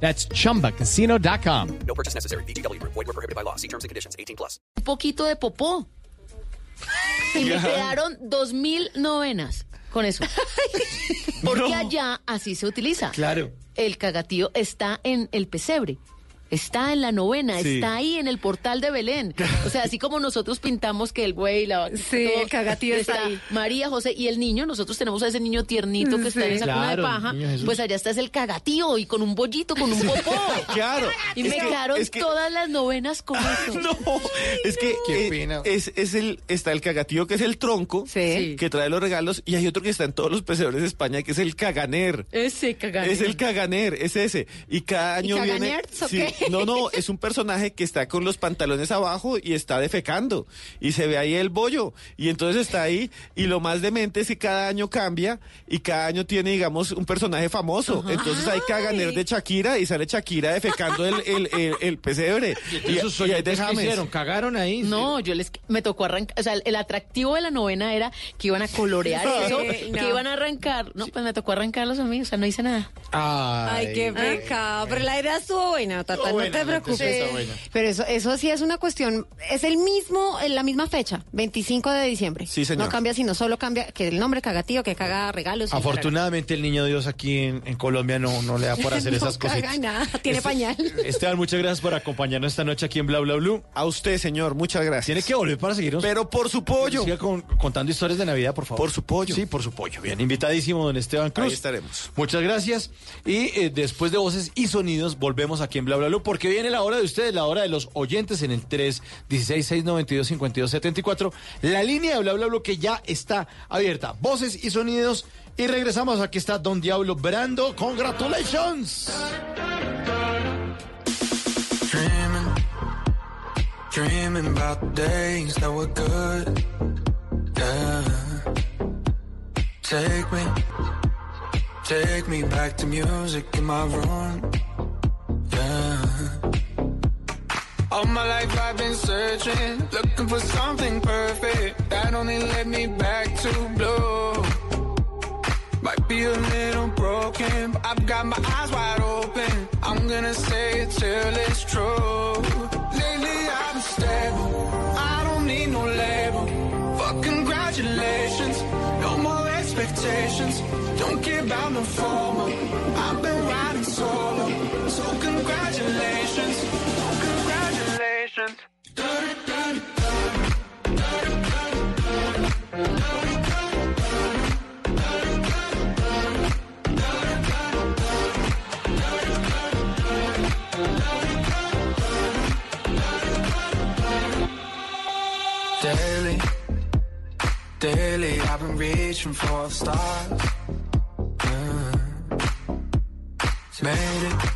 That's chumbacasino.com. No purchase necessary. BGW. Void were prohibited by law. See terms and conditions. 18 plus. un poquito de popó. Y me quedaron dos mil novenas con eso. Porque allá así se utiliza. Claro. El cagatío está en el pesebre. Está en la novena, Sí. está ahí en el portal de Belén. O sea, así como nosotros pintamos que el buey, la Sí, el cagatío está ahí. María, José y el niño, nosotros tenemos a ese niño tiernito que está en esa cuna de paja. Pues allá está es el cagatío y con un bollito, con un popó. Claro. Y me que- quedaron es que- todas las novenas con eso. No, es que Qué eh, es, es el, está el cagatío que es el tronco Sí. que trae los regalos y hay otro que está en todos los pesebres de España que es el caganer. Ese cagatío. Es el caganer, es ese. Y cada año viene. caganerds o Sí, qué? no, no, es un personaje que está con los pantalones abajo y está defecando. Y se ve ahí el bollo. Y entonces está ahí. Y lo más demente es que cada año cambia y cada año tiene, digamos, un personaje famoso. Entonces hay caganer de Shakira y sale Shakira defecando el, el, el, el pesebre. Y, Esos y de oyentes que James. hicieron, cagaron ahí. No, yo les me tocó arrancar, o sea, el atractivo de la novena era que iban a colorear eso, no. que iban a arrancar, no, pues me tocó arrancarlos a mí, o sea, no hice nada. Ay, qué pecado. Pero la idea estuvo buena, Tata, No te preocupes. intención está buena. Pero eso, eso sí es una cuestión, es el mismo, en la misma fecha, 25 de diciembre. Sí, señor. No cambia, sino solo cambia que el nombre cagatío, que caga regalos. Afortunadamente el niño Dios aquí en, en Colombia no, no le da por hacer No esas caga cositas. nada, tiene pañal. Esteban, muchas gracias por acompañarnos esta noche aquí en Bla Bla Blue. A usted, señor, muchas gracias. Tiene que volver para seguirnos. Pero por su pollo. Siga con- contando historias de Navidad, por favor. Por su pollo. Sí, por su pollo. Bien, invitadísimo, don Esteban Cruz. Ahí estaremos. Muchas gracias. Y eh, después de voces y sonidos, volvemos aquí en Bla Bla Blue, porque viene la hora de ustedes, la hora de los oyentes en el 316-692-5274. La línea de Bla Bla Blue que ya está abierta. Voces y sonidos. Y regresamos. Aquí está Don Diablo Brando. ¡Congratulations! Dreaming, dreaming about days that were good. Yeah. Take me, take me back to music in my room. Yeah. All my life I've been searching, looking for something perfect that only led me back to blue. Might be a little broken, but I've got my eyes wide open. I'm gonna say it till it's true. Lately I've been stable, I don't need no label. Fuck congratulations, no more expectations. Don't care about no formal. I've been riding solo, so congratulations, congratulations. Daily, daily, I've been reaching for the stars. Yeah. Made it.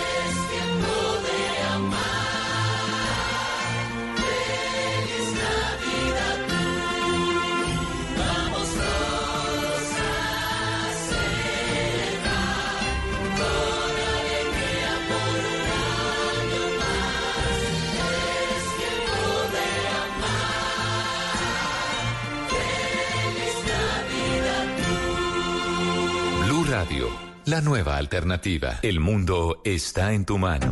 Radio, la nueva alternativa. El mundo está en tu mano.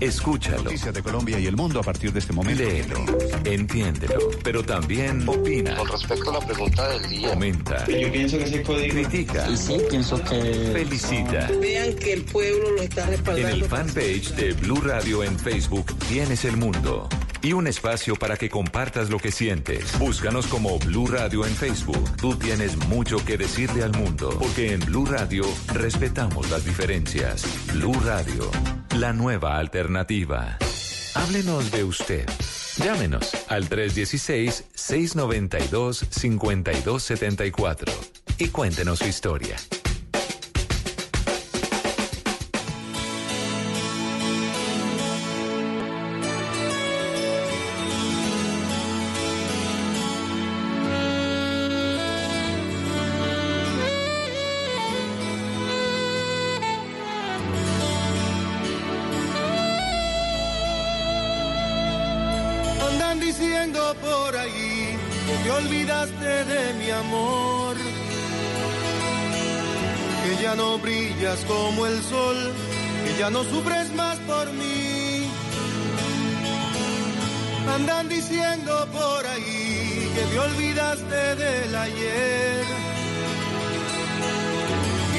Escúchalo. Noticias de Colombia y el mundo a partir de este momento. Léelo, entiéndelo, pero también opina, Con respecto a la pregunta del día. comenta, Yo pienso que ese código. critica, Y sí, pienso que. felicita. Vean que el pueblo lo está En respaldando. el fanpage de Blue Radio en Facebook tienes el mundo. Y un espacio para que compartas lo que sientes. Búscanos como Blue Radio en Facebook. Tú tienes mucho que decirle al mundo. Porque en Blue Radio respetamos las diferencias. Blue Radio, la nueva alternativa. Háblenos de usted. Llámenos al 316-692-5274 y cuéntenos su historia. Diciendo por ahí que te olvidaste de mi amor, que ya no brillas como el sol, que ya no sufres más por mí. Andan diciendo por ahí que te olvidaste del ayer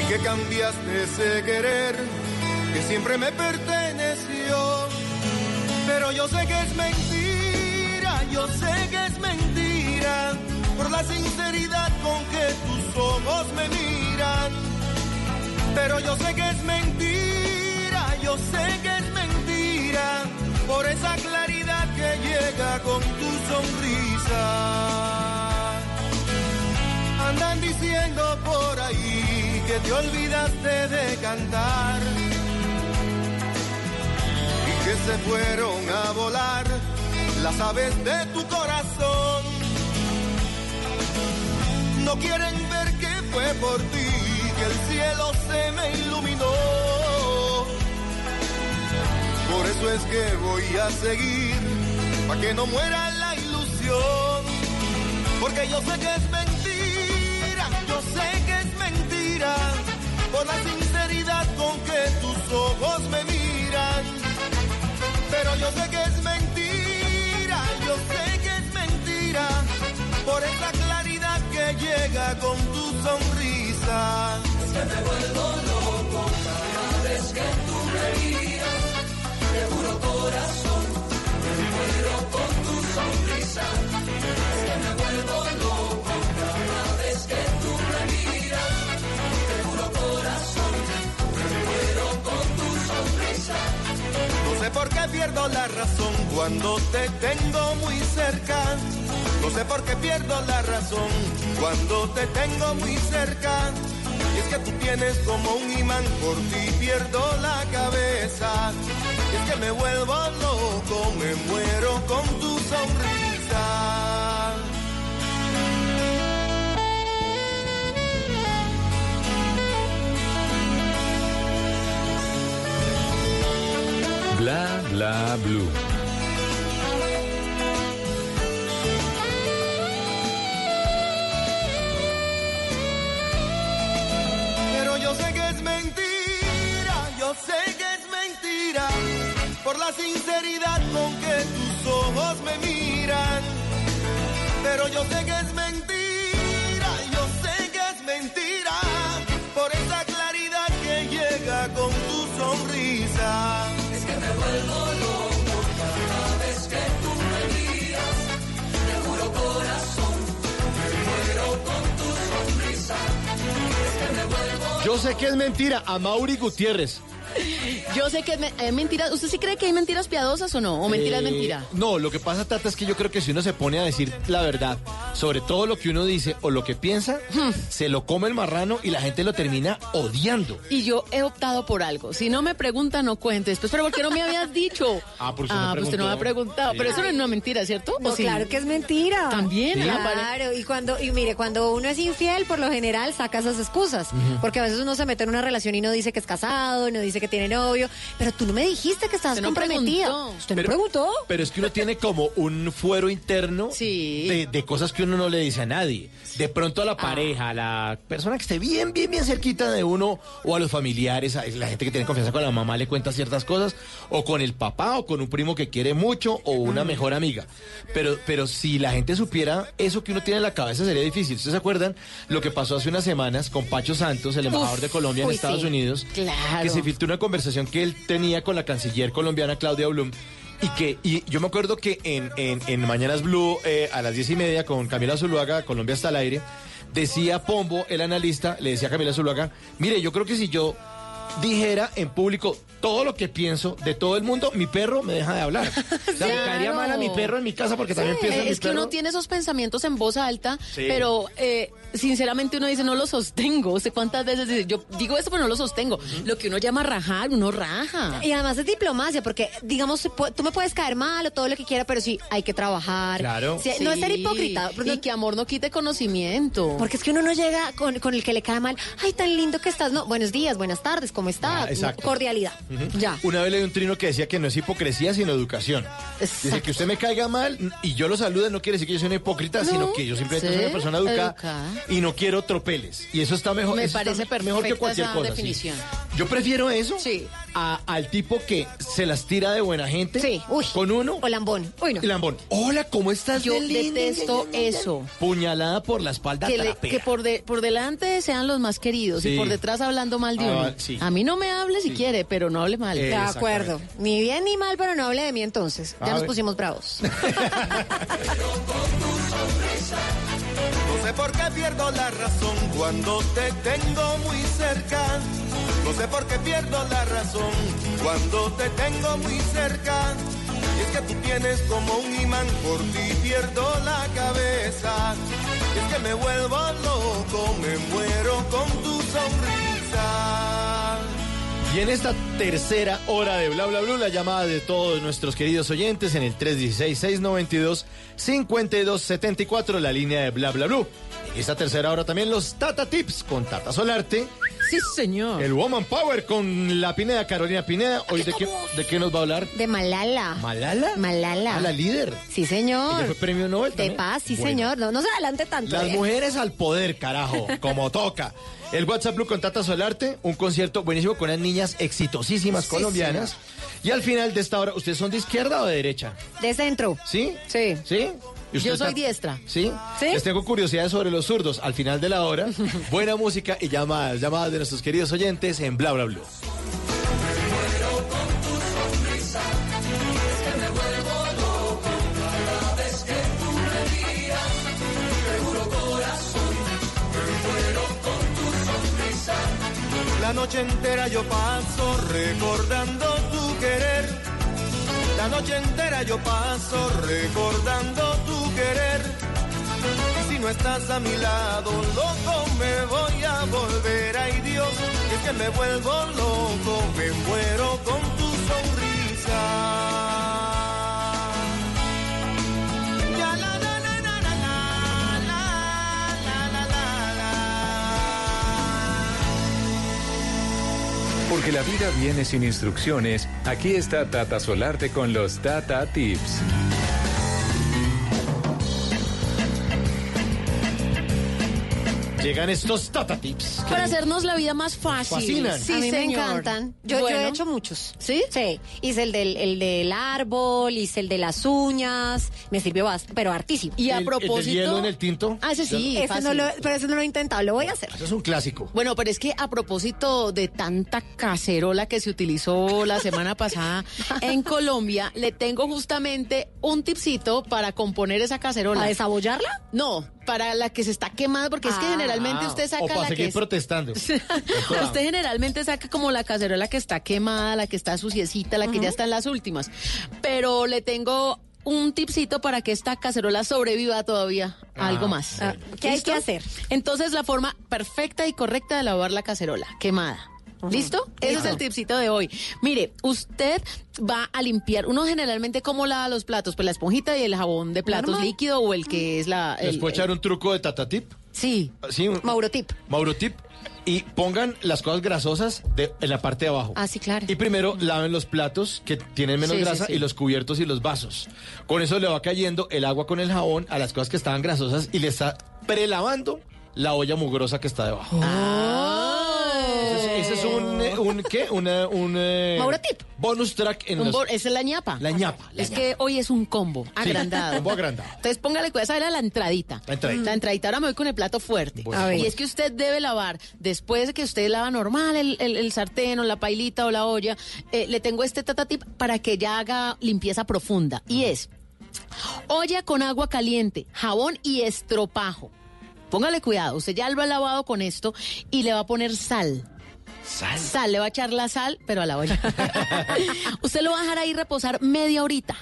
y que cambiaste ese querer que siempre me perteneció. Pero yo sé que es mentira, yo sé que es mentira, por la sinceridad con que tus ojos me miran. Pero yo sé que es mentira, yo sé que es mentira, por esa claridad que llega con tu sonrisa. Andan diciendo por ahí que te olvidaste de cantar y que se fueron a volar las aves de tu corazón. No quieren ver que fue por ti que el cielo se me iluminó. Por eso es que voy a seguir, para que no muera la ilusión. Porque yo sé que es mentira, yo sé que es mentira, por la sinceridad con que tus ojos me miran. Pero yo sé que es mentira, yo sé que es mentira, por esa claridad que llega con tu sonrisa. Es que me vuelvo loco cada vez que tú me miras, te juro corazón, me muero con tu sonrisa. Es que me vuelvo loco cada vez que tú me miras, te juro corazón, me muero con tu sonrisa. No sé por qué pierdo la razón cuando te tengo muy cerca. No sé por qué pierdo la razón cuando te tengo muy cerca. Y es que tú tienes como un imán, por ti pierdo la cabeza. Y es que me vuelvo loco, me muero con tu sonrisa. Bla bla blue. Yo sé que es mentira, por la sinceridad con que tus ojos me miran. Pero yo sé que es mentira, yo sé que es mentira, por esa claridad que llega con tu sonrisa. Es que me vuelvo loco cada vez que tú me miras, te juro corazón, me muero con tu sonrisa. Es que me vuelvo Yo sé que es mentira. A Mauri Gutiérrez. Yo sé que es, me- es mentira. ¿Usted sí cree que hay mentiras piadosas o no? ¿O mentira es Eh, mentira? No, lo que pasa, Tata, es que yo creo que si uno se pone a decir la verdad sobre todo lo que uno dice o lo que piensa, Hmm. se lo come el marrano y la gente lo termina odiando. Y yo he optado por algo. Si no me preguntan, no cuente después. Pero ¿por qué no me habías dicho? Ah, porque usted no pues usted no me ha preguntado. Sí. Pero eso no es una mentira, ¿cierto? No, ¿O sí? claro que es mentira. También, Sí. Claro, y cuando, y mire, cuando uno es infiel, por lo general saca esas excusas. Porque a veces uno se mete en una relación y no dice que es casado, no dice que tiene novio. Pero tú no me dijiste que estabas no comprometida. preguntó. Usted no Pero- preguntó. Pero es que uno tiene como un fuero interno Sí. de, de cosas que uno no le dice a nadie. De pronto a la pareja, a la persona que esté bien, bien, bien cerquita de uno, o a los familiares, a la gente que tiene confianza con la mamá le cuenta ciertas cosas, o con el papá, o con un primo que quiere mucho, o una mejor amiga. Pero, pero si la gente supiera eso que uno tiene en la cabeza sería difícil. ¿Ustedes se acuerdan lo que pasó hace unas semanas con Pacho Santos, el embajador Uf, de Colombia en uy, Estados sí. Unidos? Claro. Que se filtró una conversación que él tenía con la canciller colombiana Claudia Blum. Y que y yo me acuerdo que en, en, Mañanas Blue eh, a las diez y media con Camila Zuluaga, Colombia está al aire, decía Pombo, el analista, le decía a Camila Zuluaga, mire, yo creo que si yo dijera en público todo lo que pienso de todo el mundo, mi perro me deja de hablar. O sea, me caería mal a mi perro en mi casa porque también piensa en mi es que perro. uno tiene esos pensamientos en voz alta, Sí. pero eh, sinceramente uno dice, no lo sostengo. ¿Sé cuántas veces dice, yo digo eso, pero no lo sostengo? Lo que uno llama rajar, uno raja. Y además es diplomacia, porque digamos, tú me puedes caer mal o todo lo que quiera, pero sí hay que trabajar. Claro. Sí, no es ser hipócrita. Y que amor no quite conocimiento. Porque es que uno no llega con, con el que le cae mal. Ay, tan lindo que estás. No, buenos días, buenas tardes, ¿cómo estás? Ah, Ya. Una vez leí un trino que decía que no es hipocresía, sino educación. Dice que usted me caiga mal y yo lo salude no quiere decir que yo soy una hipócrita, No, sino que yo simplemente soy una persona educada, educada. y no quiero tropeles. Y eso está mejor. Me eso parece mejor que cualquier esa cosa. sí. definición. Yo prefiero eso Sí. A- al tipo que se las tira de buena gente Sí. Uy. con uno. O lambón. Uy, no. Y lambón. Hola, ¿cómo estás? Yo de linda? detesto eso. Puñalada por la espalda Que, le- que por, de- por delante sean los más queridos Sí. y por detrás hablando mal de Ah, uno. sí. A mí no me hable si Sí. quiere, pero no hable mal. Eh, De acuerdo. Ni bien ni mal, pero no hable de mí entonces. Ya A nos ver. pusimos bravos. No sé por qué pierdo la razón cuando te tengo muy cerca. No sé por qué pierdo la razón cuando te tengo muy cerca. Y es que tú tienes como un imán, por ti pierdo la cabeza. Y es que me vuelvo loco, me muero con tu sonrisa. Y en esta tercera hora de Bla Bla Blue, la llamada de todos nuestros queridos oyentes en el 316-692-5274, la línea de Bla Bla Blue. En esta tercera hora también los Tata Tips con Tata Solarte, Sí, señor. el Woman Power con la Pineda, Carolina Pineda. Hoy, ¿de qué, ¿de qué nos va a hablar? De Malala. ¿Malala? Malala. A la líder. Sí, señor. Ella fue premio Nobel De también. paz, sí, Bueno. señor. No, no se adelante tanto. Las eh. mujeres al poder, carajo, como toca. El WhatsApp Blue con Tata Solarte, un concierto buenísimo con unas niñas exitosísimas colombianas. Y al final de esta hora, ¿ustedes son de izquierda o de derecha? De centro. ¿Sí? Sí. ¿Sí? ¿Y usted Yo soy está- diestra. ¿Sí? ¿Sí? Les tengo curiosidades sobre los zurdos al final de la hora. Buena música y llamadas, llamadas de nuestros queridos oyentes en Bla Bla Blue. La noche entera yo paso recordando tu querer. La noche entera yo paso recordando tu querer. Si no estás a mi lado, loco, me voy a volver. Ay Dios, es que me vuelvo loco, me muero con tu sonrisa. Porque la vida viene sin instrucciones, aquí está Tata Solarte con los Tata Tips. Llegan estos Tata Tips. que- Para hacernos la vida más fácil. Fascinan. Sí, a mí señor. me encantan. Yo, yo he hecho muchos. ¿Sí? Sí. Hice el del, el del árbol, hice el de las uñas. Me sirvió bastante, pero hartísimo. Y a El- el del propósito. hielo en el tinto. Ah, ese sí. ese fácil. no lo, pero ese no lo he intentado, lo voy a hacer. Eso es un clásico. Bueno, pero es que a propósito de tanta cacerola que se utilizó la semana pasada en Colombia, le tengo justamente un tipcito para componer esa cacerola. ¿A desabollarla? No, para la que se está quemando, porque es que Ah. Generalmente usted o saca para la que seguir es... protestando. Usted generalmente saca como la cacerola que está quemada, la que está suciecita, la que ya está en las últimas. Pero le tengo un tipcito para que esta cacerola sobreviva todavía a algo más. Ah, ¿qué hay ¿Listo? que hacer? Entonces la forma perfecta y correcta de lavar la cacerola, quemada. ¿Listo? Ese es el tipcito de hoy. Mire, usted va a limpiar, uno generalmente cómo lava los platos, pues la esponjita y el jabón de platos Normal. líquido o el que es la... ¿Les el- puedo echar un truco de Tata Tip? Sí. Sí, un- Mauro Tip. Mauro Tip. y pongan las cosas grasosas de- en la parte de abajo. Ah, sí, claro. Y primero laven los platos que tienen menos Sí, sí, grasa sí. y los cubiertos y los vasos. Con eso le va cayendo el agua con el jabón a las cosas que estaban grasosas y le está prelavando la olla mugrosa que está debajo. Ese es, ese es un, un ¿qué? Una, un eh, Mauro tip. bonus track en Un los- bor- esa es la ñapa. la ñapa. la Es ñapa. que hoy es un combo agrandado. combo agrandado. Entonces póngale cuidado, esa era la entradita. La entradita. La entradita, ahora me voy con el plato fuerte. Bueno, A ver. y es que usted debe lavar, después de que usted lava normal el, el- el sartén o la pailita o la olla, eh, le tengo este tatatip para que ya haga limpieza profunda. Y es olla con agua caliente, jabón y estropajo. Póngale cuidado, usted ya lo ha lavado con esto y le va a poner sal. Sal. Sal, le va a echar la sal, pero a la olla. Usted lo va a dejar ahí reposar media horita.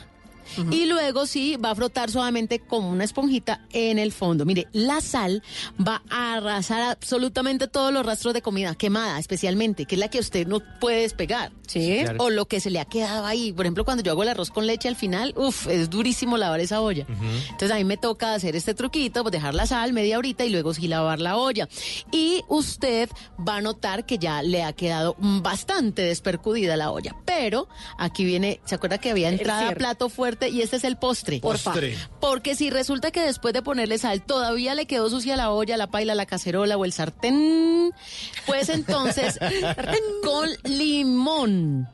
Y luego sí va a frotar suavemente como una esponjita en el fondo. Mire, la sal va a arrasar absolutamente todos los rastros de comida quemada, especialmente, que es la que usted no puede despegar. Sí. Claro. O lo que se le ha quedado ahí. Por ejemplo, cuando yo hago el arroz con leche al final, uff, es durísimo lavar esa olla. Entonces a mí me toca hacer este truquito, pues dejar la sal media horita y luego sí lavar la olla. Y usted va a notar que ya le ha quedado bastante despercudida la olla. Pero aquí viene, ¿se acuerda que había entrada plato fuerte y este es el postre? Postre. Porque si resulta que después de ponerle sal todavía le quedó sucia la olla, la paila, la cacerola o el sartén, pues entonces con limón.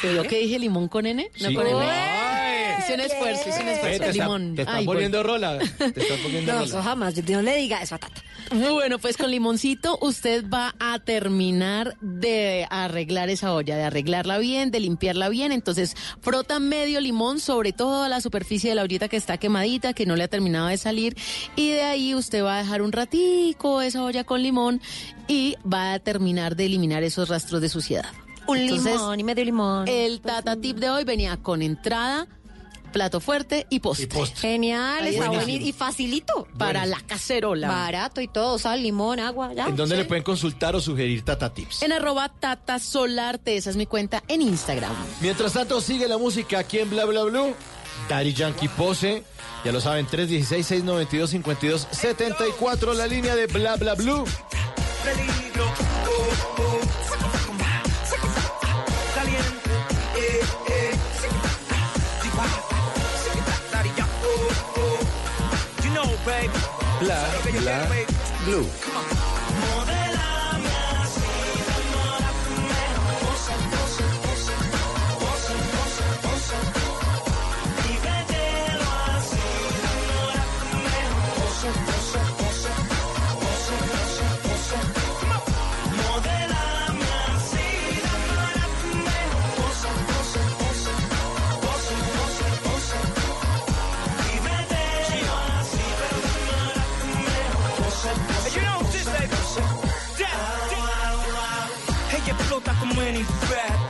¿Se vio que dije limón con N? No Sí. con N. Hice un esfuerzo, hice un esfuerzo. te limón. te están Ay, voy. poniendo rola. Te están poniendo No, rola. eso jamás. Yo no le diga eso a Tata. Bueno, pues con limoncito usted va a terminar de arreglar esa olla, de arreglarla bien, de limpiarla bien. Entonces, frota medio limón sobre toda la superficie de la ollita que está quemadita, que no le ha terminado de salir. Y de ahí usted va a dejar un ratico esa olla con limón y va a terminar de eliminar esos rastros de suciedad. Un Entonces, limón y medio limón. El tata tip de hoy venía con entrada, plato fuerte y postre. Y postre. Genial, está buenísimo. Y facilito. Para la cacerola. Barato y todo, sal, limón, agua, ya. ¿En dónde Sí. le pueden consultar o sugerir Tata Tips? En arroba tata solarte, esa es mi cuenta en Instagram. Mientras tanto, sigue la música aquí en Bla Bla Blue. Daddy Yankee Pose. Ya lo saben, 316-692-5274, la línea de Bla Bla Blue. peligro. Bla Bla. Blue. Explota como en Infrared,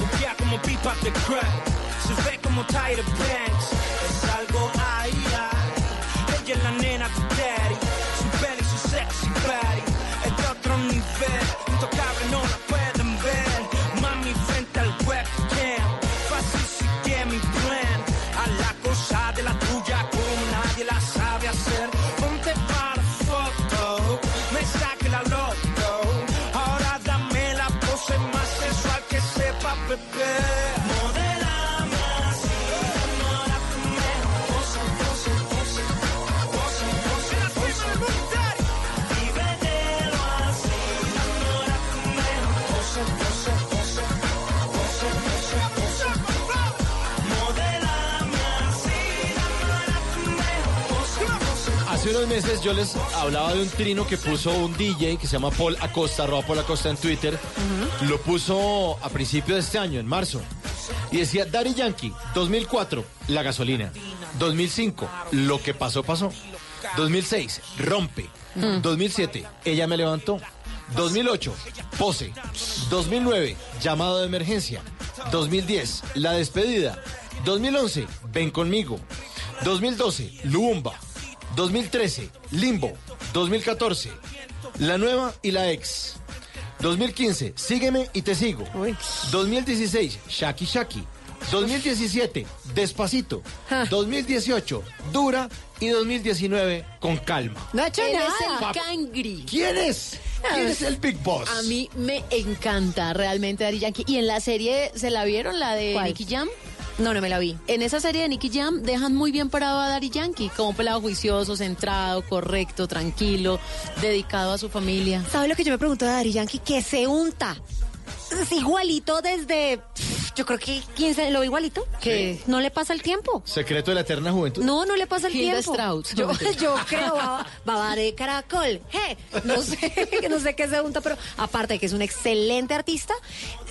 buquea como pipa de crack, se ve como Tyra Banks, es algo ay. Ella es la nena de daddy, su belly, su sexy body, es de otro nivel, intocable no la Hace unos meses yo les hablaba de un trino que puso un DJ que se llama Paul Acosta, arroba Paul Acosta en Twitter. Lo puso a principio de este año, en marzo. Y decía, Daddy Yankee, 2004, la gasolina. 2005, lo que pasó, pasó. 2006, rompe. 2007, ella me levantó. 2008, pose. 2009, llamado de emergencia. 2010, la despedida. 2011, ven conmigo. 2012, Lumba. 2013, Limbo. 2014, La Nueva y la Ex. 2015, Sígueme y te sigo. 2016, Shaki Shaki. 2017, Despacito. 2018, Dura. Y 2019, Con Calma. No ha hecho Él es el cangri. ¿Quién es? ¿Quién es el Big Boss? A mí me encanta realmente Daddy Yankee. Y en la serie, ¿se la vieron? La de ¿Cuál? Nicky Jam. No, no me la vi. En esa serie de Nicky Jam dejan muy bien parado a Daddy Yankee, como un pelado juicioso, centrado, correcto, tranquilo, dedicado a su familia. ¿Sabes lo que yo me pregunto de Daddy Yankee? Que se unta. Igualito desde. Yo creo que. ¿Quién se lo ve igualito? ¿Qué? No le pasa el tiempo. Secreto de la eterna juventud. No, no le pasa el Hilda tiempo. Strauss. Yo, yo creo, baba, de caracol. No sé, no sé qué se unta, pero aparte de que es un excelente artista,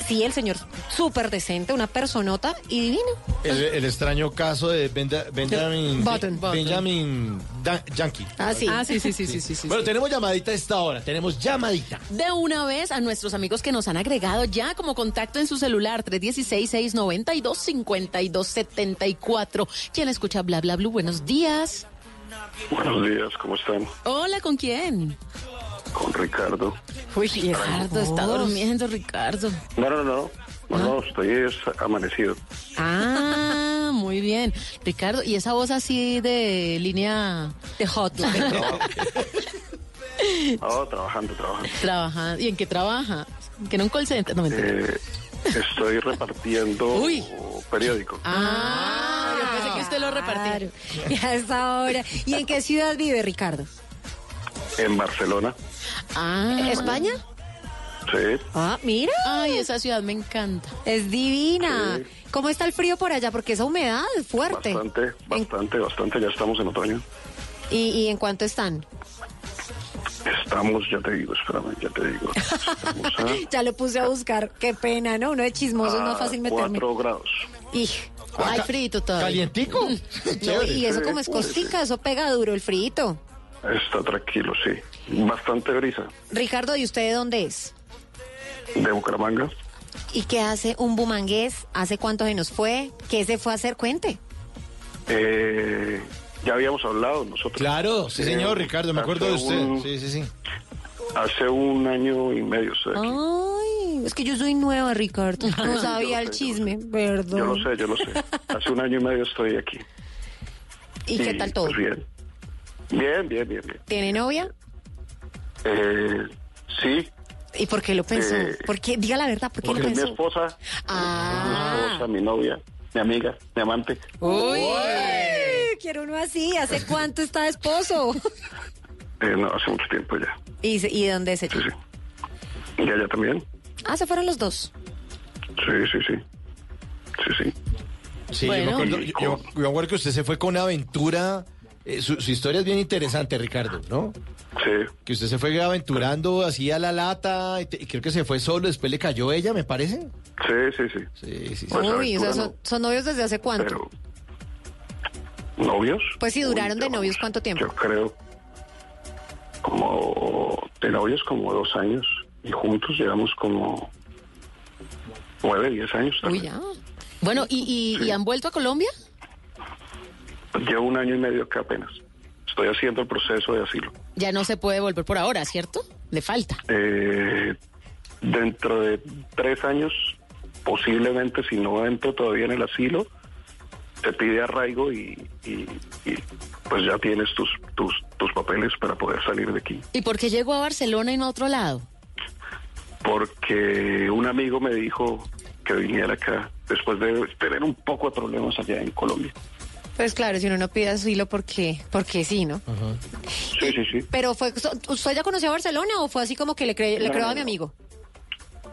sí, el señor súper decente, una personota y divino. El, el extraño caso de Benjamin... Button. Benjamin Dan- Yankee. Ah, sí. Ah, sí, sí, sí, sí, sí. sí, Bueno, sí. tenemos llamadita a esta hora. Tenemos llamadita. De una vez a nuestros amigos que nos han agregado ya como contacto en su celular 316-692-5274. ¿Quién escucha Bla Bla Blue? Buenos días. Buenos días, ¿cómo están? Hola, ¿con quién? Con Ricardo. Uy, Ricardo, está durmiendo, Ricardo. No, no, no. No, no, estoy es amanecido. Ah, muy bien. Ricardo, ¿y esa voz así de línea de hotline? No, trabajando, trabajando. Trabajando. ¿Y en qué trabaja? ¿Que en un call center? No, mentira. Eh, estoy repartiendo Uy. periódico. Ah, yo pensé que usted lo repartía. Claro. Y a esta hora. ¿Y en qué ciudad vive Ricardo? En Barcelona. Ah, ¿España? Sí. Ah, mira. Ay, esa ciudad me encanta. Es divina. Sí. ¿Cómo está el frío por allá? Porque esa humedad es fuerte. Bastante, bastante, bastante. Ya estamos en otoño. ¿Y, y en cuánto están? Estamos, ya te digo, espérame, ya te digo. A, Ya lo puse a buscar. Qué pena, ¿no? Uno de chismoso es más a fácil meterme. 4 grados. Y, Ay, frito todavía. ¿Calientico? no, Chévere. y eso como es costica, eso pega duro el frito. Está tranquilo, sí. Bastante brisa. Ricardo, ¿y usted de dónde es? De Bucaramanga. ¿Y qué hace un bumangués? ¿Hace cuánto se nos fue? ¿Qué se fue a hacer? Cuente. Eh, ya habíamos hablado nosotros. Claro, sí, Eh, señor, Ricardo, me acuerdo de usted. un- Sí, sí, sí. Hace un año y medio estoy aquí. Ay, es que yo soy nueva, Ricardo. No sabía el chisme, Yo perdón. lo sé, yo lo sé. Hace un año y medio estoy aquí. ¿Y qué tal todo? pues, bien. Bien, bien, bien, bien. ¿Tiene novia? Eh, sí, ¿Y por qué lo pensó? Eh, ¿Por qué? Diga la verdad, ¿por qué porque lo es mi pensó? esposa, Ah. mi esposa, mi novia, mi amiga, mi amante. Uy, quiero uno así. ¿Hace cuánto está de esposo? Eh, no, hace mucho tiempo ya. ¿Y, se- y de dónde es ella? Sí, sí. Y ella también. Ah, se fueron los dos. Sí, sí, sí. Sí, sí. Sí, yo, Bueno. me acuerdo, yo, yo- yo me acuerdo que usted se fue con aventura. eh, su, su historia es bien interesante, Ricardo, ¿no? Sí. Que usted se fue aventurando así a la lata y, te- y creo que se fue solo, después le cayó ella, me parece. Sí, sí, sí. Sí, sí, sí. Pues, Uy, o sea, aventura son, son novios desde hace cuánto? Pero, ¿novios? Pues si duraron Uy, de novios, ¿cuánto tiempo? Yo creo como de novios como dos años y juntos llevamos como nueve, diez años. Uy, ya. Bueno, ¿y, y, y han vuelto a Colombia? Llevo un año y medio acá apenas. Estoy haciendo el proceso de asilo. Ya no se puede volver por ahora, ¿cierto? Le falta. Eh, dentro de tres años, posiblemente, si no entro todavía en el asilo, te pide arraigo y, y- y, pues ya tienes tus, tus, tus papeles para poder salir de aquí. ¿Y por qué llegó a Barcelona y no a otro lado? Porque un amigo me dijo que viniera acá después de tener un poco de problemas allá en Colombia. Pues claro, si uno no pide asilo, porque, porque sí, ¿no? Sí, sí, sí. Pero fue, ¿usted ya conoció a Barcelona o fue así como que le, cre- le No, creo no, a mi amigo?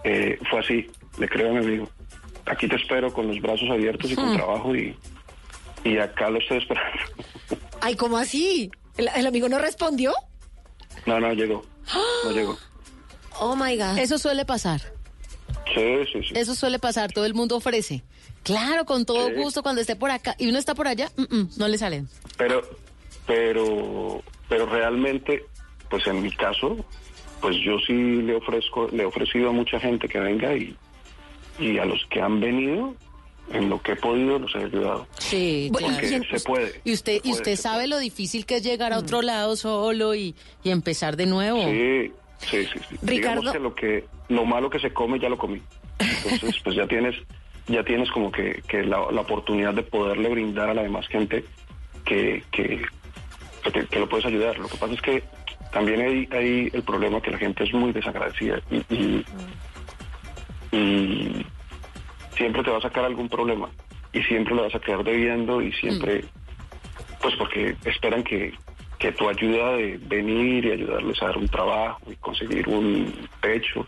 Eh, fue así, le creo a mi amigo. Aquí te espero con los brazos abiertos y con trabajo y, y acá lo estoy esperando. Ay, ¿cómo así? ¿El, el amigo no respondió? No, no, llegó. No llegó. Oh my God. Eso suele pasar. Sí, sí, sí. Eso suele pasar. Todo el mundo ofrece. Claro, con todo Sí. gusto, cuando esté por acá y uno está por allá, mm, mm, no le salen. Pero, pero, pero realmente, pues en mi caso, pues yo sí le ofrezco, le he ofrecido a mucha gente que venga y, y a los que han venido, en lo que he podido, los he ayudado. Sí, claro. Porque ¿quién- se puede. Y usted, se y puede, usted sabe lo difícil que es llegar a otro lado solo y, y empezar de nuevo. Sí, sí, sí. sí. Ricardo. Digamos que lo que lo malo que se come ya lo comí. Entonces, pues ya tienes ya tienes como que, que la, la oportunidad de poderle brindar a la demás gente que, que, que, lo puedes ayudar. Lo que pasa es que también hay, hay el problema que la gente es muy desagradecida y, y, y siempre te va a sacar algún problema y siempre le vas a quedar debiendo y siempre, pues porque esperan que, que tu ayuda de venir y ayudarles a dar un trabajo y conseguir un techo,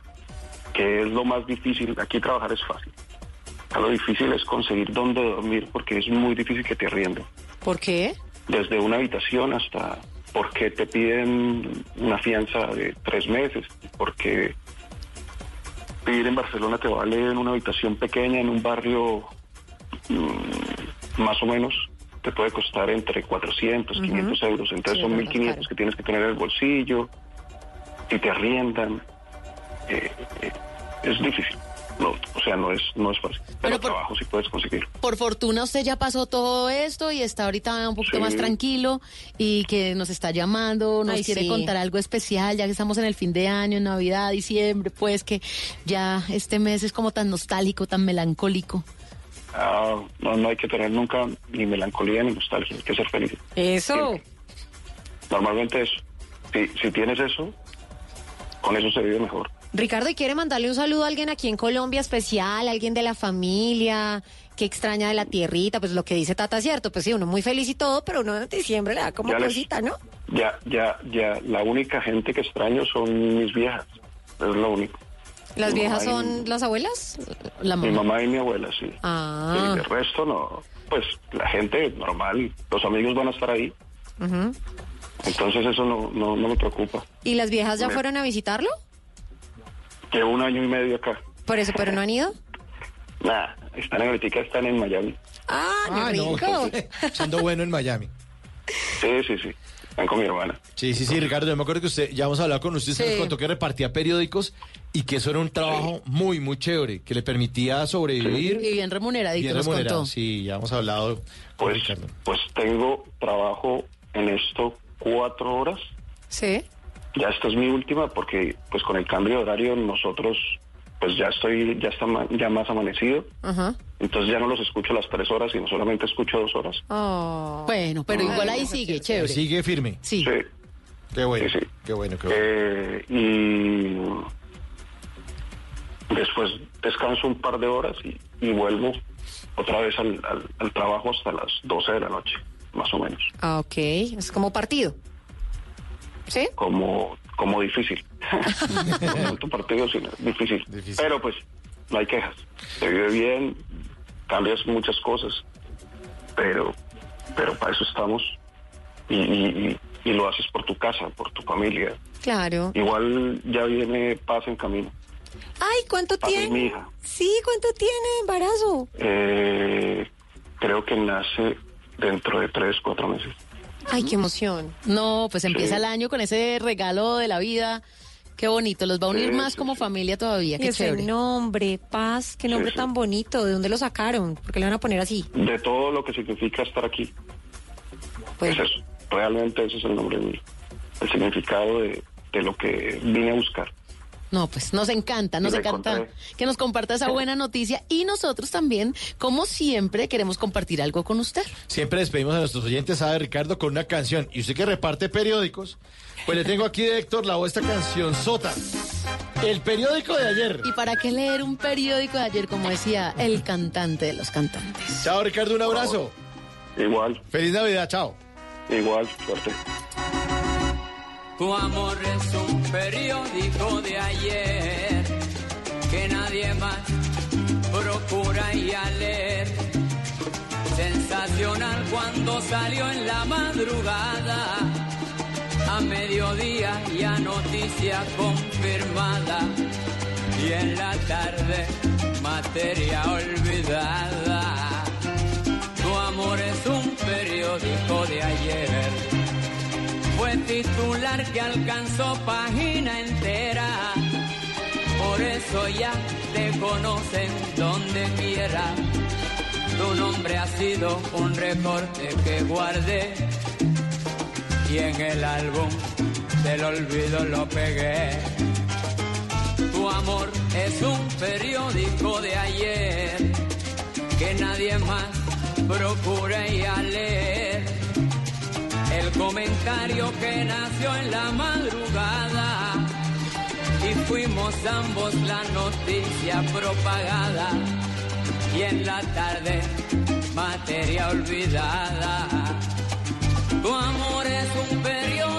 que es lo más difícil, aquí trabajar es fácil. Lo difícil es conseguir dónde dormir porque es muy difícil que te arrienden ¿Por qué? desde una habitación hasta porque te piden una fianza de tres meses, porque vivir en Barcelona te vale en una habitación pequeña, en un barrio mm, más o menos, te puede costar entre 400, 500 euros, entonces Sí, son es verdad, 1.500 claro. que tienes que tener en el bolsillo, y te arriendan, eh, eh, es difícil. No, o sea, no es, no es fácil. Pero, Pero por- trabajo sí puedes conseguir. Por fortuna usted ya pasó todo esto y está ahorita un poquito Sí. más tranquilo y que nos está llamando, nos Ay, quiere sí. contar algo especial, ya que estamos en el fin de año, en Navidad, diciembre, pues que ya este mes es como tan nostálgico, tan melancólico. Ah, no, no hay que tener nunca ni melancolía ni nostalgia, hay que ser feliz. Eso. Normalmente eso. Si, si tienes eso, con eso se vive mejor. Ricardo, ¿y quiere mandarle un saludo a alguien aquí en Colombia especial, alguien de la familia, que extraña de la tierrita? Pues lo que dice Tata es cierto, pues sí, uno muy feliz y todo, pero uno en diciembre le da como Ya les- cosita, ¿no? Ya, ya, ya, la única gente que extraño son mis viejas. Es lo único. ¿Las Mi viejas mamá son las abuelas? La Mi mamá. mamá y mi abuela, sí. Ah. Y de resto no. Pues la gente normal, los amigos van a estar ahí. Entonces eso no, no, no me preocupa. ¿Y las viejas ya Me- fueron a visitarlo? Llevo un año y medio acá. Por eso, pero no han ido. Nah, están en ahorita están en Miami. Ah, Ah, no, rico. siendo bueno en Miami. Sí, sí, sí. Están con mi hermana. Sí, sí, sí, Ricardo, yo me acuerdo que usted, ya hemos hablado con usted, usted Sí. nos contó que repartía periódicos y que eso era un trabajo muy, muy chévere, que le permitía sobrevivir. Y bien remuneradito bien nos remunerado. contó. Sí, ya hemos hablado con Pues, Ricardo. pues tengo trabajo en esto cuatro horas. Sí. Ya esta es mi última porque pues con el cambio de horario nosotros pues ya estoy ya está ma- ya más amanecido. Ajá. Entonces ya no los escucho las tres horas, sino solamente escucho dos horas. Oh. Bueno, pero igual ahí sigue, chévere. Sigue firme. Sí. Sí. Qué bueno. Sí, sí. Qué bueno, qué bueno. Eh, y después descanso un par de horas y, y vuelvo otra vez al, al- al trabajo hasta las 12 de la noche, más o menos. Ah, ok. Es como partido. ¿Sí? Como, como difícil. no tanto partido, sino difícil. Difícil. Pero pues no hay quejas. Se vive bien, cambias muchas cosas, pero, pero para eso estamos. Y, y- y- y lo haces por tu casa, por tu familia. Claro. Igual ya viene paz en camino. Ay, ¿cuánto Paz es mi tiene? hija. Sí, ¿cuánto tiene embarazo? Eh, creo que nace dentro de tres, cuatro meses. Ay, qué emoción. No, pues empieza Sí. el año con ese regalo de la vida. Qué bonito, los va a unir Sí, más sí, como sí. familia todavía. Y Qué ese nombre, Paz, qué nombre sí. tan bonito. ¿De dónde lo sacaron? ¿Por qué le van a poner así? De todo lo que significa estar aquí, Pues, es eso. Realmente ese es el nombre mío. El significado de, de lo que vine a buscar. No, pues nos encanta, nos encanta encontré. que nos comparta esa buena noticia y nosotros también, como siempre, queremos compartir algo con usted. Siempre despedimos a nuestros oyentes, sabe Ricardo, con una canción. Y usted que reparte periódicos, pues le tengo aquí de Héctor Lavoe esta canción Sota. El periódico de ayer. ¿Y para qué leer un periódico de ayer, como decía el cantante de los cantantes? Chao Ricardo, un abrazo. Igual, Feliz Navidad, chao. igual, suerte. Tu amor es un periódico de ayer que nadie más procura y a leer. Sensacional cuando salió en la madrugada, a mediodía ya noticia confirmada y en la tarde materia olvidada. Tu amor es un periódico de ayer fue titular que alcanzó página entera. Por eso ya te conocen donde quiera. Tu nombre ha sido un recorte que guardé y en el álbum del olvido lo pegué. Tu amor es un periódico de ayer que nadie más procura y a leer El comentario que nació en la madrugada y fuimos ambos la noticia propagada y en la tarde materia olvidada. Tu amor es un periódico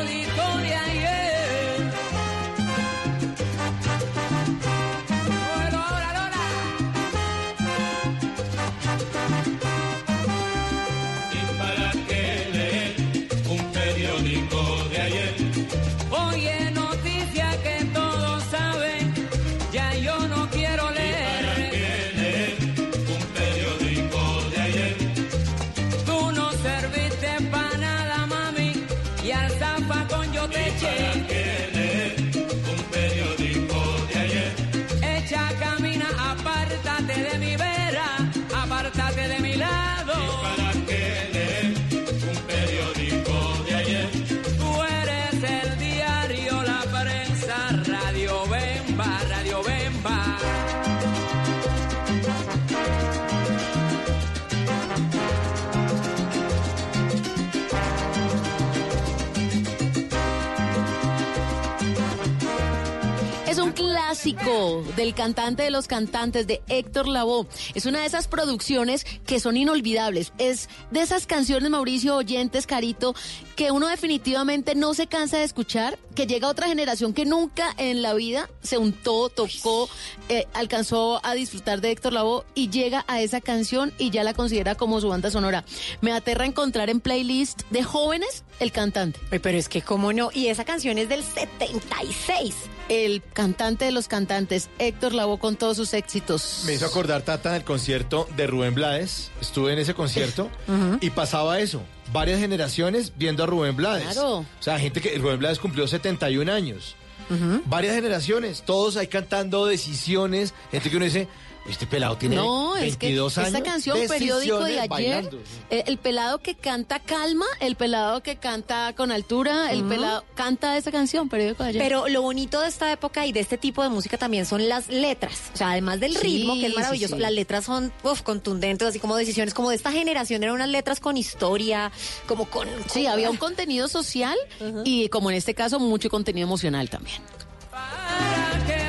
del cantante de los cantantes, de Héctor Lavoe. Es una de esas producciones que son inolvidables. Es de esas canciones, Mauricio, oyentes, Carito, que uno definitivamente no se cansa de escuchar, que llega a otra generación que nunca en la vida se untó, tocó, eh, alcanzó a disfrutar de Héctor Lavoe y llega a esa canción y ya la considera como su banda sonora. Me aterra encontrar en playlist de jóvenes el cantante. Pero es que cómo no. Y esa canción es del 76. El cantante de los cantantes, Héctor Lavoe, con todos sus éxitos. Me hizo acordar Tata del concierto de Rubén Blades. Estuve en ese concierto y pasaba eso. Varias generaciones viendo a Rubén Blades. Claro. O sea, gente que Rubén Blades cumplió 71 años. Varias generaciones, todos ahí cantando decisiones. Gente que uno dice, este pelado tiene No, es que 22 años. esta canción, periódico de ayer, bailando. eh, el pelado que canta calma, el pelado que canta con altura, el pelado canta esa canción, periódico de ayer. Pero lo bonito de esta época y de este tipo de música también son las letras. O sea, además del Sí, ritmo, que es maravilloso, sí. las letras son uf, contundentes, así como decisiones como de esta generación. Eran unas letras con historia, como con... sí, con- había un contenido social y como en este caso mucho contenido emocional también. ¿Para qué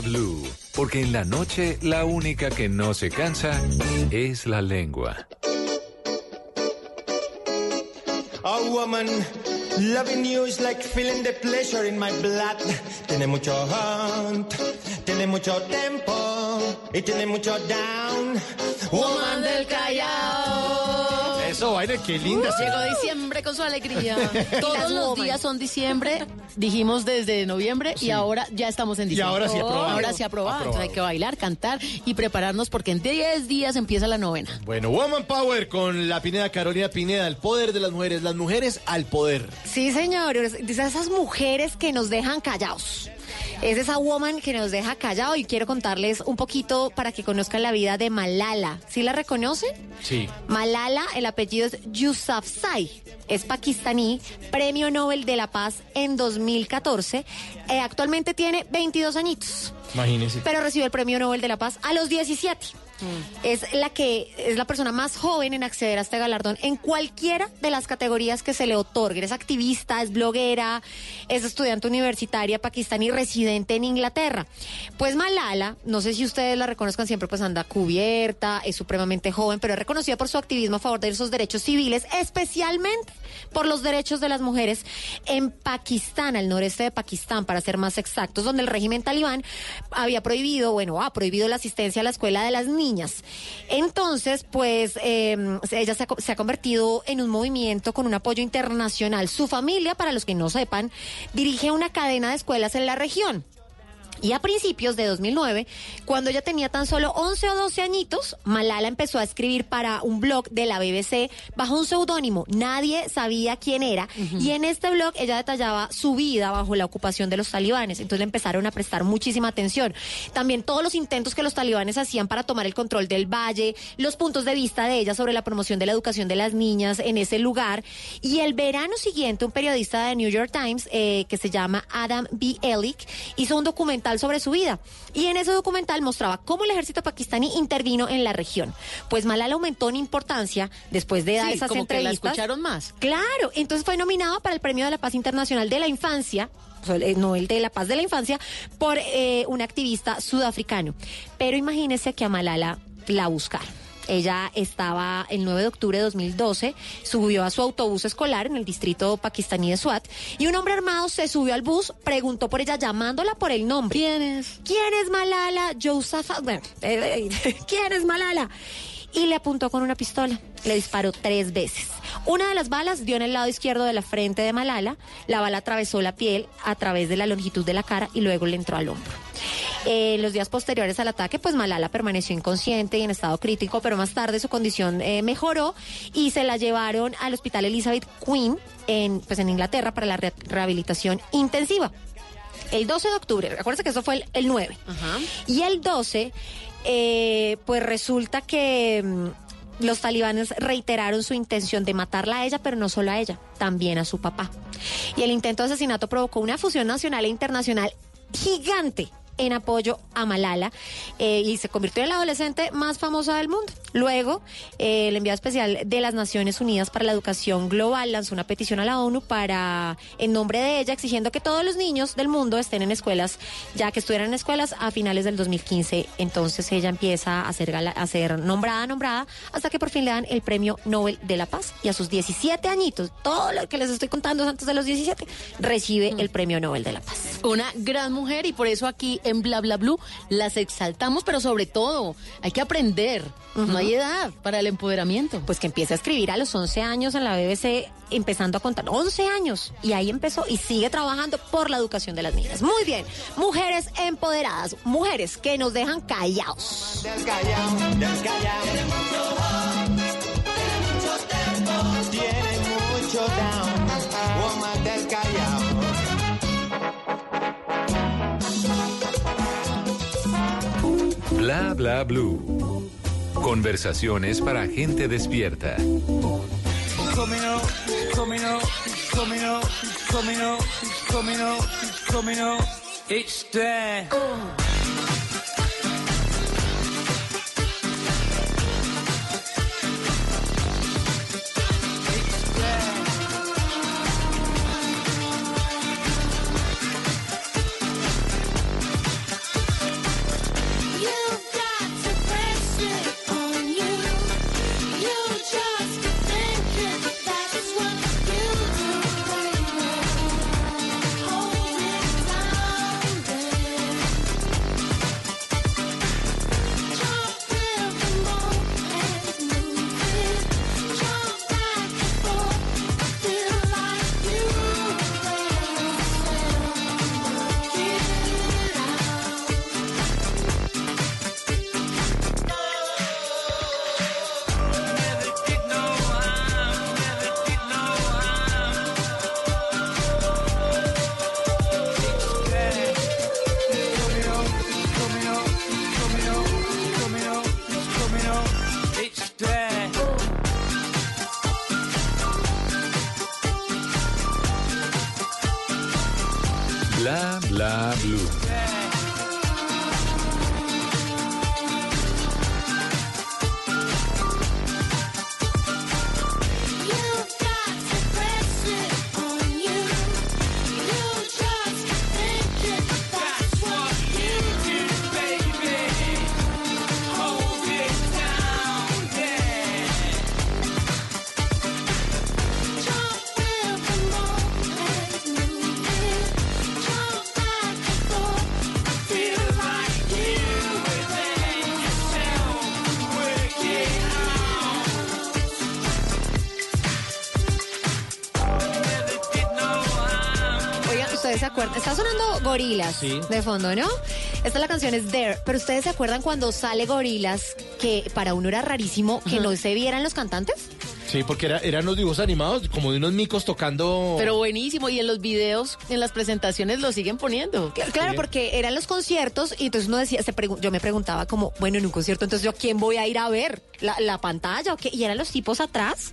Blue. Porque en la noche la única que no se cansa es la lengua. A woman, loving you is like feeling the pleasure in my blood. Tiene mucho hunt, tiene mucho tempo y tiene mucho down. Woman del Callao. Eso, baile, qué linda. Llegó diciembre con su alegría. Todos los woman. días son diciembre, dijimos desde noviembre y ahora ya estamos en Y diciembre. ahora sí aprobado. Ahora sí aprobado. Entonces hay que bailar, cantar y prepararnos porque en 10 días empieza la novena. Bueno, Woman Power con la Pineda Carolina Pineda, el poder de las mujeres, las mujeres al poder. Sí, señores, esas mujeres que nos dejan callados. Es esa woman que nos deja callado y quiero contarles un poquito para que conozcan la vida de Malala. ¿Sí la reconocen? Sí. Malala, el apellido es Yousafzai, es pakistaní, premio Nobel de la Paz en 2014. Eh, actualmente tiene 22 añitos, Imagínense. pero recibió el premio Nobel de la Paz a los 17. Es la que es la persona más joven en acceder a este galardón en cualquiera de las categorías que se le otorguen. Es activista, es bloguera, es estudiante universitaria pakistaní residente en Inglaterra. Pues Malala, no sé si ustedes la reconozcan siempre, pues anda cubierta, es supremamente joven, pero es reconocida por su activismo a favor de esos derechos civiles, especialmente por los derechos de las mujeres en Pakistán, al noreste de Pakistán, para ser más exactos, donde el régimen talibán había prohibido, bueno, ha prohibido la asistencia a la escuela de las niñas. Entonces, pues eh, ella se ha, se ha convertido en un movimiento con un apoyo internacional. Su familia, para los que no sepan, dirige una cadena de escuelas en la región. Y a principios de 2009, cuando ella tenía tan solo 11 o 12 añitos, Malala empezó a escribir para un blog de la BBC bajo un seudónimo. Nadie sabía quién era. Y en este blog ella detallaba su vida bajo la ocupación de los talibanes. Entonces le empezaron a prestar muchísima atención. También todos los intentos que los talibanes hacían para tomar el control del valle, los puntos de vista de ella sobre la promoción de la educación de las niñas en ese lugar. Y el verano siguiente, un periodista de New York Times, eh, que se llama Adam B. Elik, hizo un documental sobre su vida. Y en ese documental mostraba cómo el ejército pakistaní intervino en la región. Pues Malala aumentó en importancia después de dar Sí, esas como que la entrevistas. escucharon más. Claro, entonces fue nominado para el Premio de la Paz Internacional de la Infancia. o sea, el de la Paz de la Infancia por eh, un activista sudafricano. Pero imagínese que a Malala la buscaron. Ella estaba el 9 de octubre de 2012, subió a su autobús escolar en el distrito pakistaní de Swat y un hombre armado se subió al bus, preguntó por ella llamándola por el nombre. ¿Quién es? ¿Quién es Malala Yousafzai? Bueno, eh, eh, ¿Quién es Malala? Y le apuntó con una pistola. Le disparó tres veces. Una de las balas dio en el lado izquierdo de la frente de Malala. La bala atravesó la piel a través de la longitud de la cara y luego le entró al hombro. Eh, los días posteriores al ataque, pues Malala permaneció inconsciente y en estado crítico, pero más tarde su condición eh, mejoró y se la llevaron al hospital Elizabeth Queen en, pues en Inglaterra para la re- rehabilitación intensiva. El 12 de octubre, acuérdense que eso fue el, el 9. Y el 12, eh, pues resulta que mm, los talibanes reiteraron su intención de matarla a ella, pero no solo a ella, también a su papá. Y el intento de asesinato provocó una fusión nacional e internacional gigante en apoyo a Malala eh, y se convirtió en la adolescente más famosa del mundo. Luego, eh, el enviado especial de las Naciones Unidas para la Educación Global lanzó una petición a la ONU para, en nombre de ella, exigiendo que todos los niños del mundo estén en escuelas, ya que estuvieran en escuelas a finales del 2015. Entonces ella empieza a ser, a ser nombrada, nombrada, hasta que por fin le dan el Premio Nobel de la Paz. Y a sus 17 añitos, todo lo que les estoy contando es antes de los 17, recibe el Premio Nobel de la Paz. Una gran mujer y por eso aquí en Bla Bla Blue las exaltamos, pero sobre todo hay que aprender. No hay edad para el empoderamiento. Pues que empiece a escribir a los 11 años en la BBC, empezando a contar 11 años. Y ahí empezó y sigue trabajando por la educación de las niñas. Muy bien, mujeres empoderadas, mujeres que nos dejan callados. Tiene mucho down, woman del Callao. Bla bla blue. Conversaciones para gente despierta. Gorilas Sí. de fondo, ¿no? Esta la canción es There. Pero ustedes se acuerdan cuando sale Gorilas, que para uno era rarísimo que no se vieran los cantantes? Sí, porque era- eran unos dibujos animados, como de unos micos tocando. Pero buenísimo, y en los videos, en las presentaciones lo siguen poniendo. Cl- Claro, porque eran los conciertos y entonces uno decía, se pregun- yo me preguntaba como, bueno, en un concierto, entonces yo, ¿a quién voy a ir a ver? ¿La, la pantalla o qué? Y eran los tipos atrás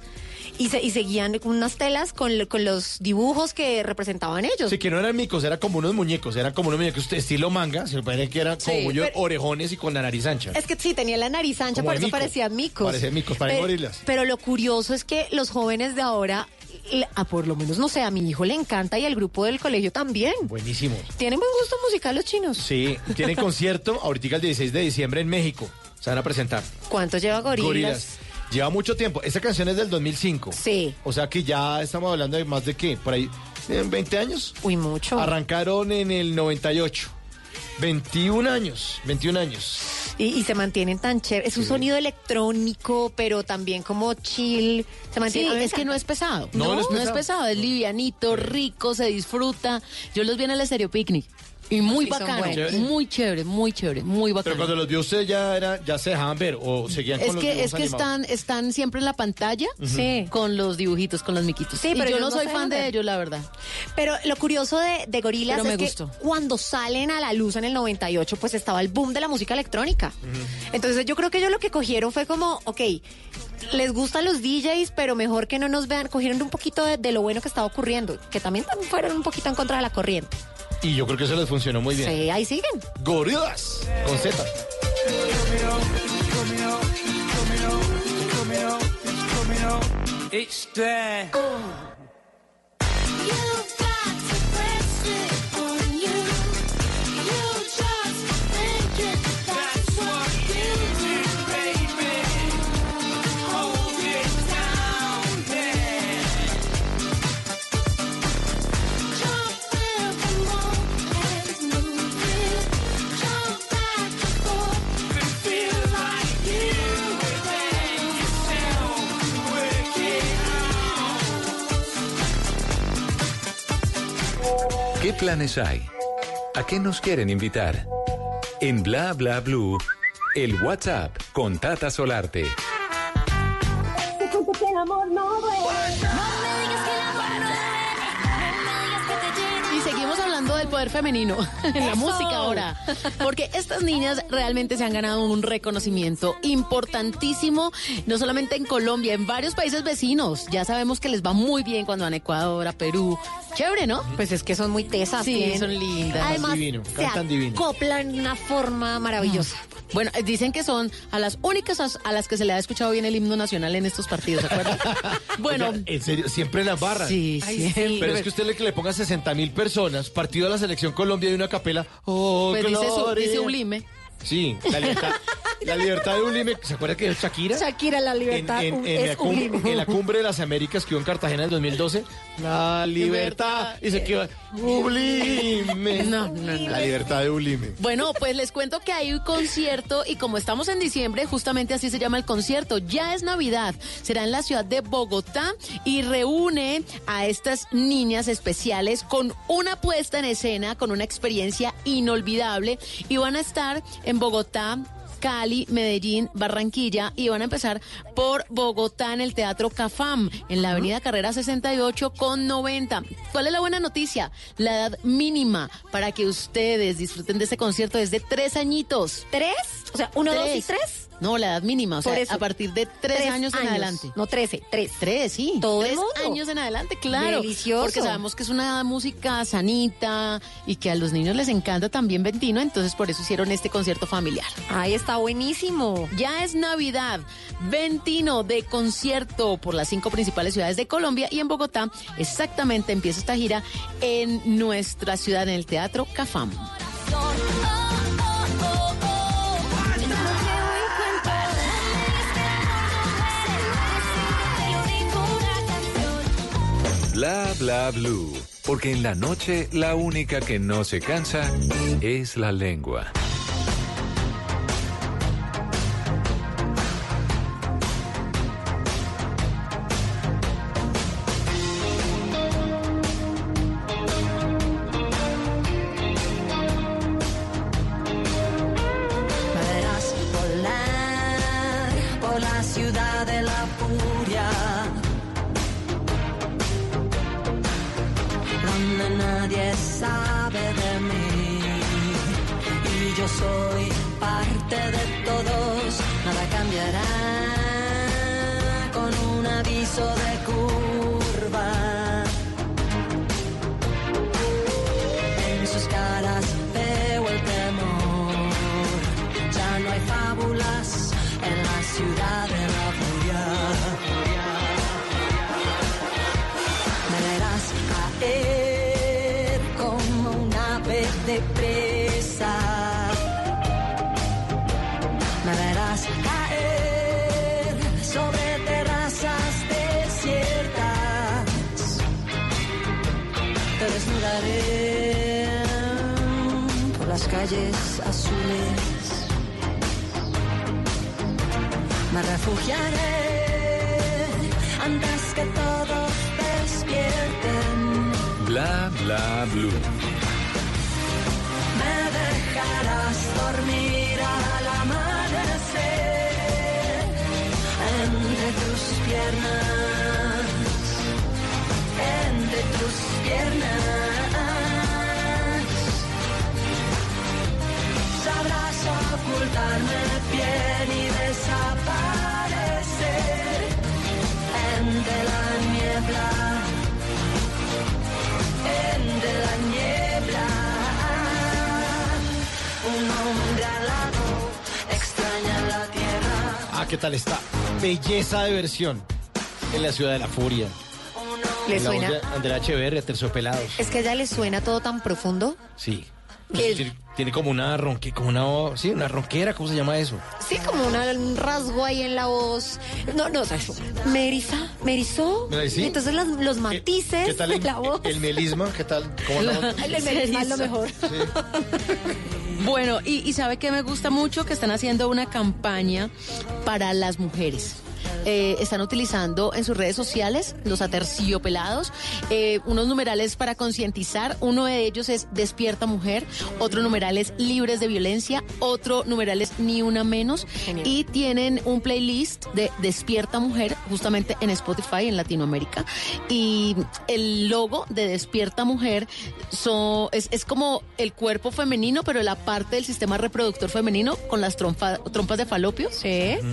y, se, y seguían con unas telas con, con los dibujos que representaban ellos. Sí, que no eran micos, eran como unos muñecos, eran como unos muñecos estilo manga, se me parece que eran como Sí, orejones y con la nariz ancha. Es que sí, tenía la nariz ancha, Como por eso mico. parecían micos. Parecían micos, Pero- gorilas. Pero lo curioso es que los jóvenes de ahora, a por lo menos, no sé, a mi hijo le encanta y al grupo del colegio también. Buenísimos. Tienen buen gusto musical los chinos. Sí, tienen concierto ahorita el 16 de diciembre en México. Se van a presentar. ¿Cuánto lleva Gorilas? Gorilas. Lleva mucho tiempo. Esta canción es del 2005. Sí. O sea que ya estamos hablando de más de qué, por ahí, ¿eh, 20 años. Uy, mucho. Arrancaron en el 98. 21 años, 21 años. Y, y se mantienen tan chévere. Es un sonido electrónico, pero también como chill. Se Sí, mantiene. me es que no es pesado. No, no es no es pesado. pesado, es livianito, rico, se disfruta. Yo los vi en el Estéreo Picnic. Y muy Sí, bacano. Chévere. muy chévere, muy chévere, muy Pero bacano. cuando los vio usted ya era, ya se dejaban ver o seguían con Es los que, dibujos es que animados? están, están siempre en la pantalla Sí. con los dibujitos, con los miquitos. Sí, Y pero yo no soy fan de ellos, la verdad. Pero lo curioso de, de Gorilas Pero es me que gustó. cuando salen a la luz en el 98, pues estaba el boom de la música electrónica. Entonces yo creo que ellos lo que cogieron fue como, ok, les gustan los DJs, pero mejor que no nos vean. Cogieron un poquito de, de lo bueno que estaba ocurriendo, que también fueron un poquito en contra de la corriente. Y yo creo que eso les funcionó muy bien. Sí, ahí siguen. Gorilas, con Z. It's there. That's ¿Qué planes hay? ¿A qué nos quieren invitar? En Bla Bla Blue, el WhatsApp con Tata Solarte. Femenino en la Eso. música ahora. Porque estas niñas realmente se han ganado un reconocimiento importantísimo, no solamente en Colombia, en varios países vecinos. Ya sabemos que les va muy bien cuando van a Ecuador, a Perú. Chévere, ¿no? Pues es que son muy tesas. Sí, son lindas. Además, divino, se cantan divino. acoplan de una forma maravillosa. Bueno, eh, dicen que son a las únicas as- a las que se le ha escuchado bien el himno nacional en estos partidos, ¿se acuerdan? bueno, Oiga, en serio, siempre las barras. sí, Ay, siempre. Pero es que usted le, que le ponga 60 mil personas, partido de la selección Colombia y una capela. Oh, Pues dice, su, gloria. dice Ulime. Sí, la libertad, la libertad de Ulime. ¿Se acuerda que es Shakira? Shakira, la libertad en- la en cumbre de las Américas que hubo en Cartagena en el 2012. La libertad. Y se quedó Ulime. No, no, no. La libertad de Ulime. Bueno, pues les cuento que hay un concierto y como estamos en diciembre, justamente así se llama el concierto. Ya es Navidad. Será en la ciudad de Bogotá y reúne a estas niñas especiales con una puesta en escena, con una experiencia inolvidable y van a estar en Bogotá. Cali, Medellín, Barranquilla y van a empezar por Bogotá en el Teatro Cafam, en la Avenida Carrera 68 con 90. ¿Cuál es la buena noticia? La edad mínima para que ustedes disfruten de este concierto es de tres añitos. ¿Tres? O sea, uno, dos y tres. No, la edad mínima, o Por sea, eso. a partir de tres, años, en adelante. No, trece, tres. Tres, sí. Todo el tres mundo. años en adelante, claro. Delicioso. Porque sabemos que es una música sanita y que a los niños les encanta también Ventino, entonces por eso hicieron este concierto familiar. Ahí está buenísimo. Ya es Navidad, Ventino de concierto por las cinco principales ciudades de Colombia y en Bogotá exactamente empieza esta gira en nuestra ciudad, en el Teatro Cafam. Bla Bla Blue, porque en la noche la única que no se cansa es la lengua. Que todos despierten. Bla bla blue. Me dejarás dormir al amanecer entre tus piernas, entre tus piernas. Sabrás ocultarme bien y desaparecer entre la niebla, entre la niebla. Un hombre alado extraña la tierra. Ah, ¿qué tal está? Belleza de versión en la ciudad de la furia. ¿Le suena? Andrea Echeverria, Terciopelados. Es que a ella le suena todo tan profundo. Sí. Tiene, tiene como una ronque, como una, sí, una ronquera, ¿cómo se llama eso? Sí, como una- un rasgo ahí en la voz. No, no, o sea, me eriza, me erizó. ¿Me sí? Entonces las- los matices ¿Qué tal de el, la voz. el melisma? ¿Qué tal? ¿Cómo andamos? El melisma es lo mejor. Bueno, y, y sabe que me gusta mucho que están haciendo una campaña para las mujeres. Eh, están utilizando en sus redes sociales los aterciopelados eh, unos numerales para concientizar. Uno de ellos es Despierta Mujer, otro numeral es Libres de Violencia, otro numeral es Ni Una Menos. Y tienen un playlist de Despierta Mujer justamente en Spotify en Latinoamérica. Y el logo de Despierta Mujer es, es como el cuerpo femenino, pero la parte del sistema reproductor femenino con las trompa- trompas de falopio.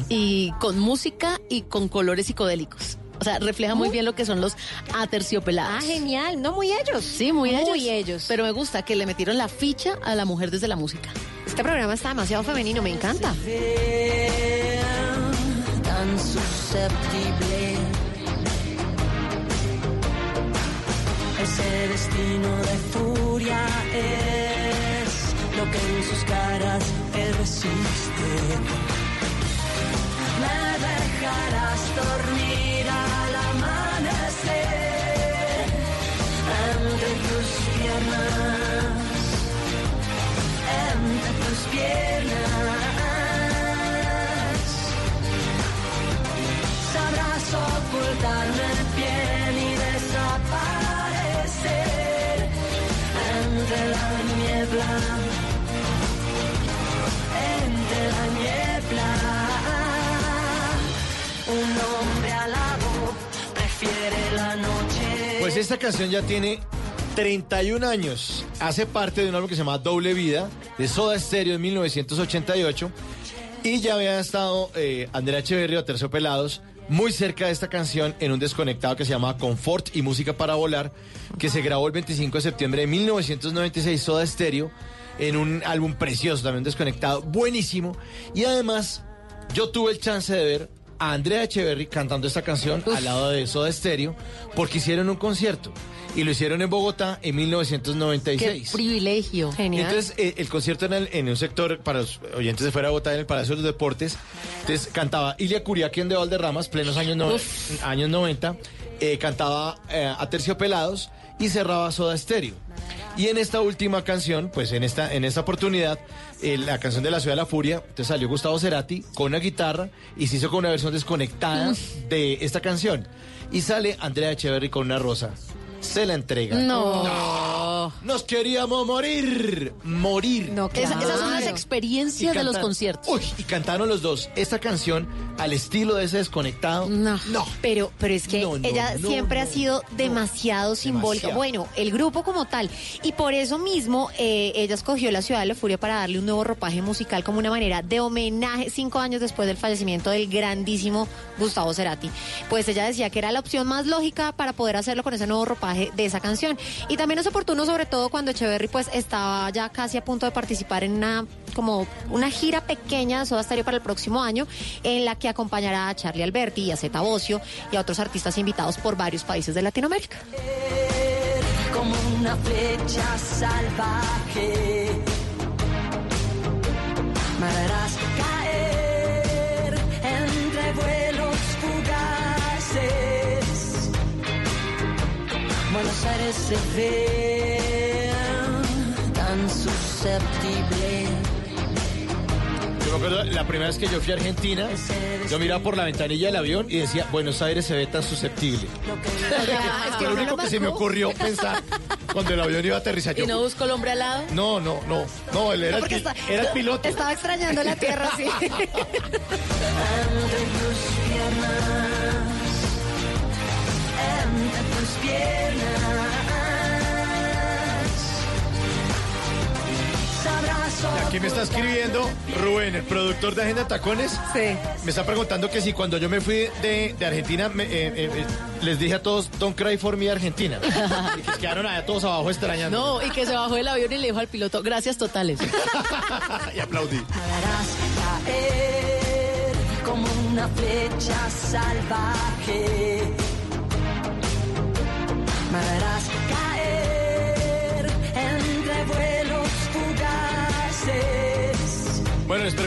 Y con música y con colores psicodélicos. O sea, refleja muy bien lo que son los aterciopelados. Ah, genial. No, muy ellos. Sí, muy, ellos. Muy ellos. Pero me gusta que le metieron la ficha a la mujer desde la música. Este programa está demasiado femenino, me encanta. tan susceptible. Ese destino de furia es lo que en sus caras persiste. Me dejarás dormir al amanecer entre tus piernas, entre tus piernas. Sabrás ocultarme bien y desaparecer entre la niebla, Pues esta canción ya tiene 31 años. Hace parte de un álbum que se llama Doble Vida, de Soda Stereo en 1988. Y ya había estado eh, Andrea Echeverría, Terciopelados, muy cerca de esta canción en un desconectado que se llama Confort y Música para Volar, que se grabó el 25 de septiembre de 1996, Soda Stereo, en un álbum precioso, también desconectado, buenísimo. Y además, yo tuve el chance de ver a Andrea Echeverry cantando esta canción al lado de Soda Stereo, porque hicieron un concierto. Y lo hicieron en Bogotá en 1996. Qué privilegio. Genial. Entonces, eh, el concierto en, el- en un sector, para los oyentes de fuera de Bogotá, en el Palacio de los Deportes, entonces cantaba Ilia Curiaquien de Valderramas, plenos años, no- años 90, eh, cantaba eh, a Terciopelados y cerraba Soda Stereo. Y en esta última canción, pues en esta, en esta oportunidad, eh, la canción de la Ciudad de la Furia, entonces salió Gustavo Cerati con una guitarra y se hizo con una versión desconectada de esta canción. Y sale Andrea Echeverry con una rosa. Se la entrega. No. Nos queríamos morir. Morir. No, Esa- esas son las Y experiencias de los conciertos. Uy, y cantaron los dos esta canción al estilo de ese desconectado. No. No. Pero, pero es que No, no, ella no, siempre no, ha sido demasiado simbólica. Demasiado. Bueno, el grupo como tal. Y por eso mismo eh, ella escogió la ciudad de la furia para darle un nuevo ropaje musical como una manera de homenaje cinco años después del fallecimiento del grandísimo Gustavo Cerati. Pues ella decía que era la opción más lógica para poder hacerlo con ese nuevo ropaje de esa canción. Y también es oportuno, sobre todo cuando Echeverry pues estaba ya casi a punto de participar en una como una gira pequeña de Soda Stereo para el próximo año en la que acompañará a Charlie Alberti y a Zeta Bocio y a otros artistas invitados por varios países de Latinoamérica. como una flecha salvaje. Me verás caer entre vuelos fugaces. Buenos Aires se ve tan susceptible. Yo me acuerdo la primera vez que yo fui a Argentina, yo miraba por la ventanilla del avión y decía, Buenos Aires se ve tan susceptible. Lo único que se me ocurrió pensar cuando el avión iba a aterrizar. Yo, ¿Y no busco el hombre al lado? no, no, no, no, él era, No, el, está- era el piloto. Estaba extrañando la tierra, sí. Entre tus piernas, Aquí me está escribiendo Rubén, el productor de Agenda Tacones. Sí. Me está preguntando que si cuando yo me fui de, de Argentina me- eh, eh, eh, les dije a todos, don't cry for me Argentina. y que quedaron allá todos abajo extrañando. No, y que se bajó del avión y le dijo al piloto, gracias totales. y aplaudí. verás caer como una flecha salvaje.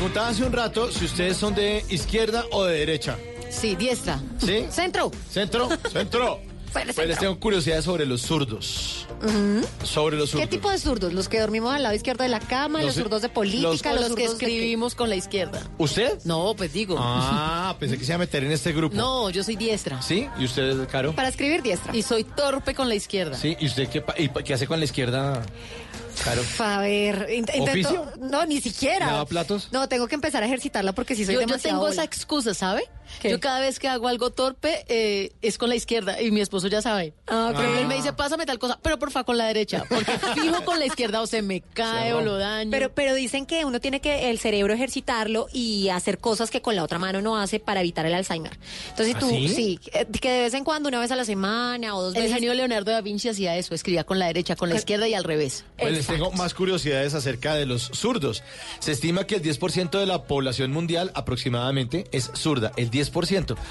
Preguntaba hace un rato si ustedes son de izquierda o de derecha. Sí, diestra. ¿Sí? Centro. ¿Centro? ¿Centro? Pues les tengo curiosidad sobre los zurdos. Ujú. Sobre los ¿Qué zurdos. tipo de zurdos? ¿Los que dormimos al lado izquierdo de la cama? Los- ¿Los, zurdos de política? los- que qué? escribimos con la izquierda. ¿Usted? No, pues digo. Ah, pensé que se iba a meter en este grupo. No, yo soy diestra. ¿Sí? ¿Y usted, Caro? Para escribir diestra. Y soy torpe con la izquierda. Sí, ¿y usted qué, pa- y qué hace con la izquierda, Caro? A ver, int- intento... ¿Oficio? No, ni siquiera. ¿Lava platos? No, tengo que empezar a ejercitarla porque si soy Yo, yo demasiado tengo bola. esa excusa, ¿sabe? ¿Qué? Yo cada vez que hago algo torpe eh, es con la izquierda y mi esposo ya sabe. Ah, ok. Pero él me dice, pásame tal cosa, pero porfa con la derecha, porque fijo con la izquierda o se me cae o lo daño. Pero, pero dicen que uno tiene que el cerebro ejercitarlo y hacer cosas que con la otra mano no hace para evitar el Alzheimer. Entonces ¿Ah, tú, sí? eh, que de vez en cuando, una vez a la semana o dos el veces. genio Leonardo da Vinci hacía eso, escribía con la derecha, con la izquierda y al revés. Pues les tengo más curiosidades acerca de los zurdos. Se estima que el 10% de la población mundial aproximadamente es zurda, el 10%.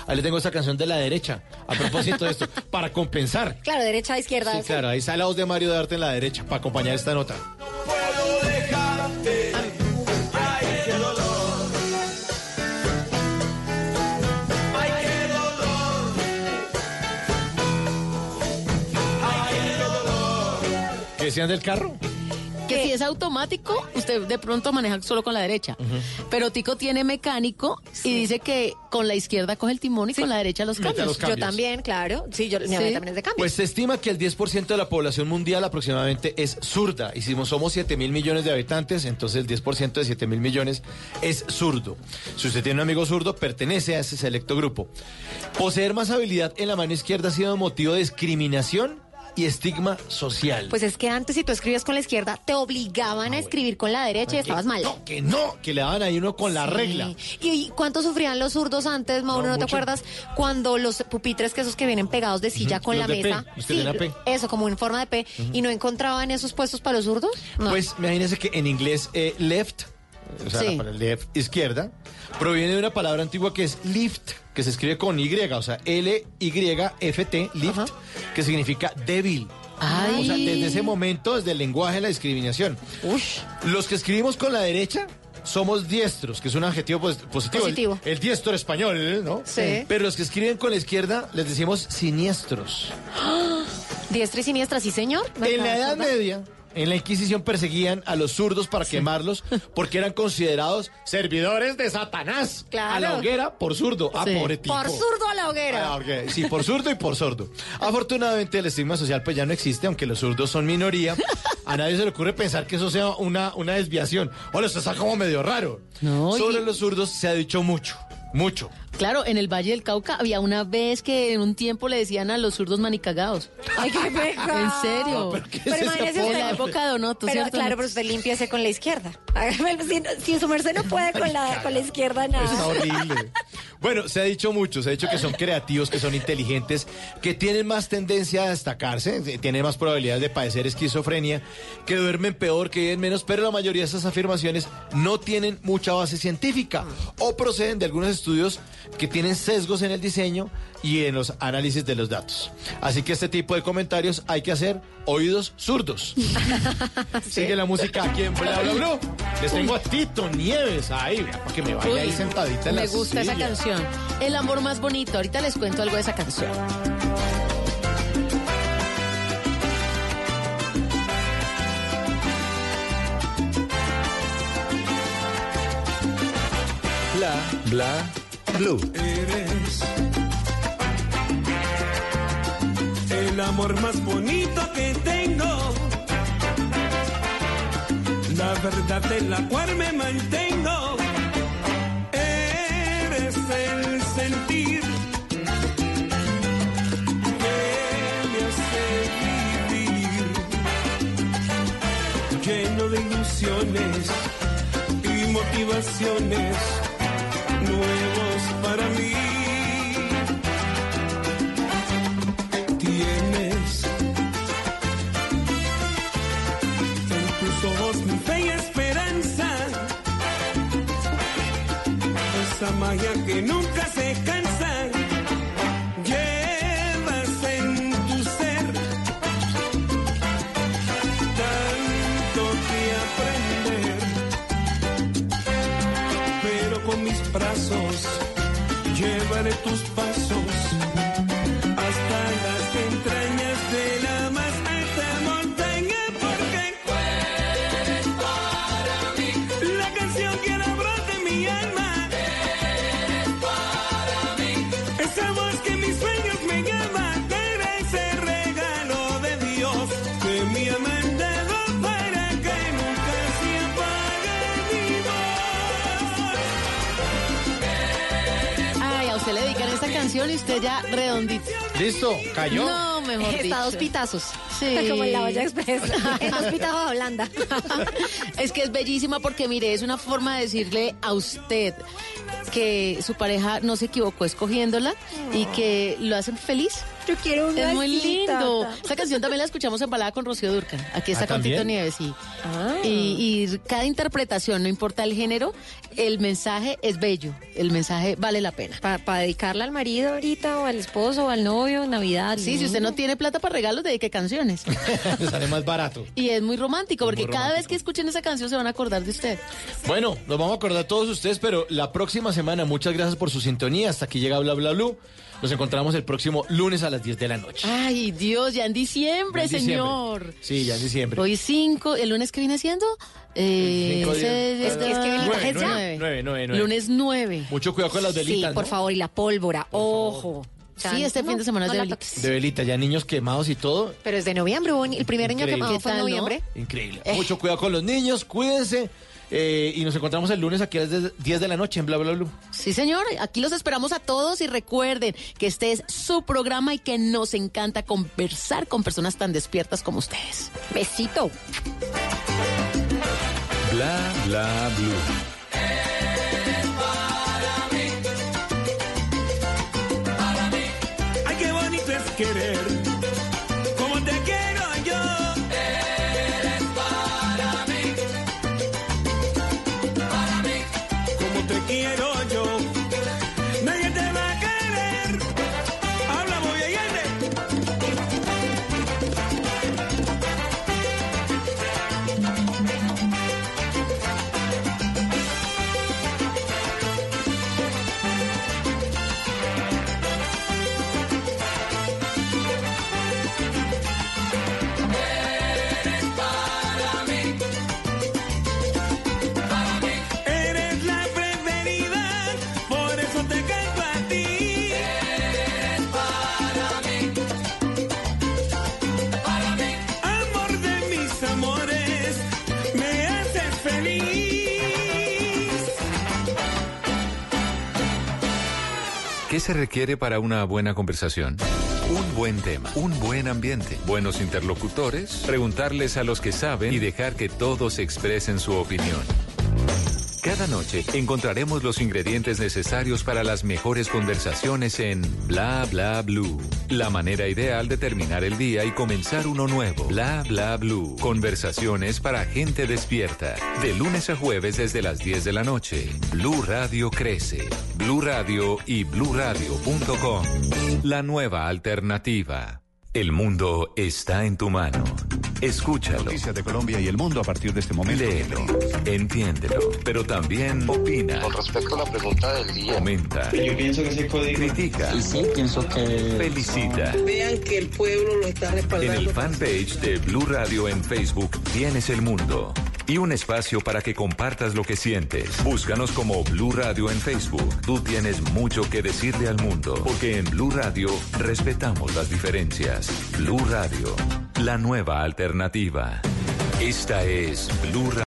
Ahí le tengo esta canción de la derecha, a propósito de esto, para compensar. Claro, derecha, izquierda. Sí, claro, ahí está la voz de Mario Darte en la derecha, para acompañar esta nota. ¿Qué decían del carro? Que si es automático, usted de pronto maneja solo con la derecha. Pero Tico tiene mecánico y dice que con la izquierda coge el timón y con la derecha los cambios. los Yo también, claro. Sí, yo, mi Sí. también es de cambio. Pues se estima que el 10% de la población mundial aproximadamente es zurda. Y si somos 7 mil millones de habitantes, entonces el 10% de 7 mil millones es zurdo. Si usted tiene un amigo zurdo, pertenece a ese selecto grupo. Poseer más habilidad en la mano izquierda ha sido motivo de discriminación y estigma social. Pues es que antes si tú escribías con la izquierda, te obligaban a escribir con la derecha y estabas mal. No, que no, que le daban ahí uno con la regla. ¿Y, cuánto sufrían los zurdos antes, Mauro? No, ¿No, te acuerdas? Cuando los pupitres, que esos que vienen pegados de silla con los la de P, mesa. que tienen P. eso, como en forma de P. ¿Y no encontraban esos puestos para los zurdos? No. Pues imagínense que en inglés eh, left, o sea, Sí. la palabra left, izquierda, proviene de una palabra antigua que es lift, que se escribe con Y, o sea, L-Y-F-T, lift, que significa débil. Ay. O sea, desde ese momento, desde el lenguaje de la discriminación. Los que escribimos con la derecha somos diestros, que es un adjetivo pos- positivo. El- Positivo. El, diestro español, ¿no? Sí. Pero los que escriben con la izquierda les decimos siniestros. Diestra y siniestra, sí, señor. ¿Me En la Edad? Media, En la Inquisición perseguían a los zurdos para quemarlos porque eran considerados servidores de Satanás. Claro. A la hoguera por zurdo. Ah, Sí. pobre tipo. Por zurdo a la hoguera. Ah. Sí, por zurdo y por sordo. Afortunadamente el estigma social pues ya no existe, aunque los zurdos son minoría. A nadie se le ocurre pensar que eso sea una, una desviación. Hola, esto está como medio raro. No, Sobre y- los zurdos se ha dicho mucho, mucho. Claro, en el Valle del Cauca había una vez que en un tiempo le decían a los zurdos manicagados. Ay, qué pecado. ¿En serio? ¿pero es Pero imagínese En la época de Pero ¿cierto? claro, pero usted limpiese con la izquierda. Si, si su merced no puede con la, con la izquierda, Está nada. horrible. Bueno, se ha dicho mucho, se ha dicho que son creativos, que son inteligentes, que tienen más tendencia a destacarse, eh, tienen más probabilidades de padecer esquizofrenia, que duermen peor, que viven menos, pero la mayoría de esas afirmaciones no tienen mucha base científica o proceden de algunos estudios que tienen sesgos en el diseño y en los análisis de los datos. Así que este tipo de comentarios hay que hacer oídos zurdos. Sigue la música aquí en Bla Bla Bla. Les tengo a Tito Nieves ahí, vea, para que me vaya ahí sentadita en la Me gusta esa canción. El amor más bonito. Ahorita les cuento algo de esa canción. Bla, bla, blue. Eres el amor más bonito que tengo. La verdad de la cual me mantengo. Eres el sentir que me hace vivir. Lleno de ilusiones y motivaciones nuevos para mí. Canción y usted ya redondito. Listo, cayó. No, mejor Está dicho. a dos pitazos. Sí. Como en la olla express. en dos pitazos a Holanda. es que es bellísima porque, mire, es una forma de decirle a usted que su pareja no se equivocó escogiéndola y que lo hacen feliz. Yo quiero un Es muy lindo. Esta canción también la escuchamos en balada con Rocío Durca. Aquí está ¿Ah, con Tito? Nieves. Ah. Y, y cada interpretación, no importa el género, el mensaje es bello. El mensaje vale la pena. Para dedicarla al marido ahorita, o al esposo, o al novio, Navidad. Sí, si usted no tiene plata para regalos, dedique canciones. Le sale más barato. Y es muy romántico, porque muy cada vez que escuchen esa canción se van a acordar de usted. Bueno, nos vamos a acordar todos ustedes, pero la próxima semana, muchas gracias por su sintonía. Hasta aquí llega Bla Bla Blue. Nos encontramos el próximo lunes a las 10 de la noche. Ay, Dios, ya en diciembre, En diciembre. señor. Sí, ya en diciembre. Hoy 5, ¿el lunes que viene siendo? Eh. Es que- es que ya. nueve, nueve, nueve, nueve. Lunes 9. Mucho cuidado con las Sí, velitas, por ¿no? favor, y la pólvora, ojo. Sí, este fin de semana es de toques. De velita, ya niños quemados y todo. Pero es de noviembre, el primer año quemado ¿Qué fue en noviembre. Increíble. Eh. Mucho cuidado con los niños, cuídense. Eh, y nos encontramos el lunes aquí a las 10 de la noche en Bla Bla Blue. Sí, señor, aquí los esperamos a todos y recuerden que este es su programa y que nos encanta conversar con personas tan despiertas como ustedes. Besito. Bla, bla, blue. Requiere para una buena conversación? Un buen tema, un buen ambiente, buenos interlocutores, preguntarles a los que saben y dejar que todos expresen su opinión. Cada noche encontraremos los ingredientes necesarios para las mejores conversaciones en Bla Bla Blue. La manera ideal de terminar el día y comenzar uno nuevo. Bla Bla Blue. Conversaciones para gente despierta. De lunes a jueves desde las 10 de la noche. Blue Radio crece. Blue Radio y bluradio.com. La nueva alternativa. El mundo está en tu mano. Escúchalo. Noticias de Colombia y el mundo a partir de este momento. Léelo, entiéndelo, pero también opina. Con respecto a la pregunta del día. Comenta. Yo pienso que ese código. Critica. Sí, pienso que. Felicita. Vean que el pueblo lo está En respaldando. el fanpage de Blue Radio en Facebook tienes el mundo. Y un espacio para que compartas lo que sientes. Búscanos como Blue Radio en Facebook. Tú tienes mucho que decirle al mundo. Porque en Blue Radio respetamos las diferencias. Blue Radio, la nueva alternativa. Esta es Blue Radio.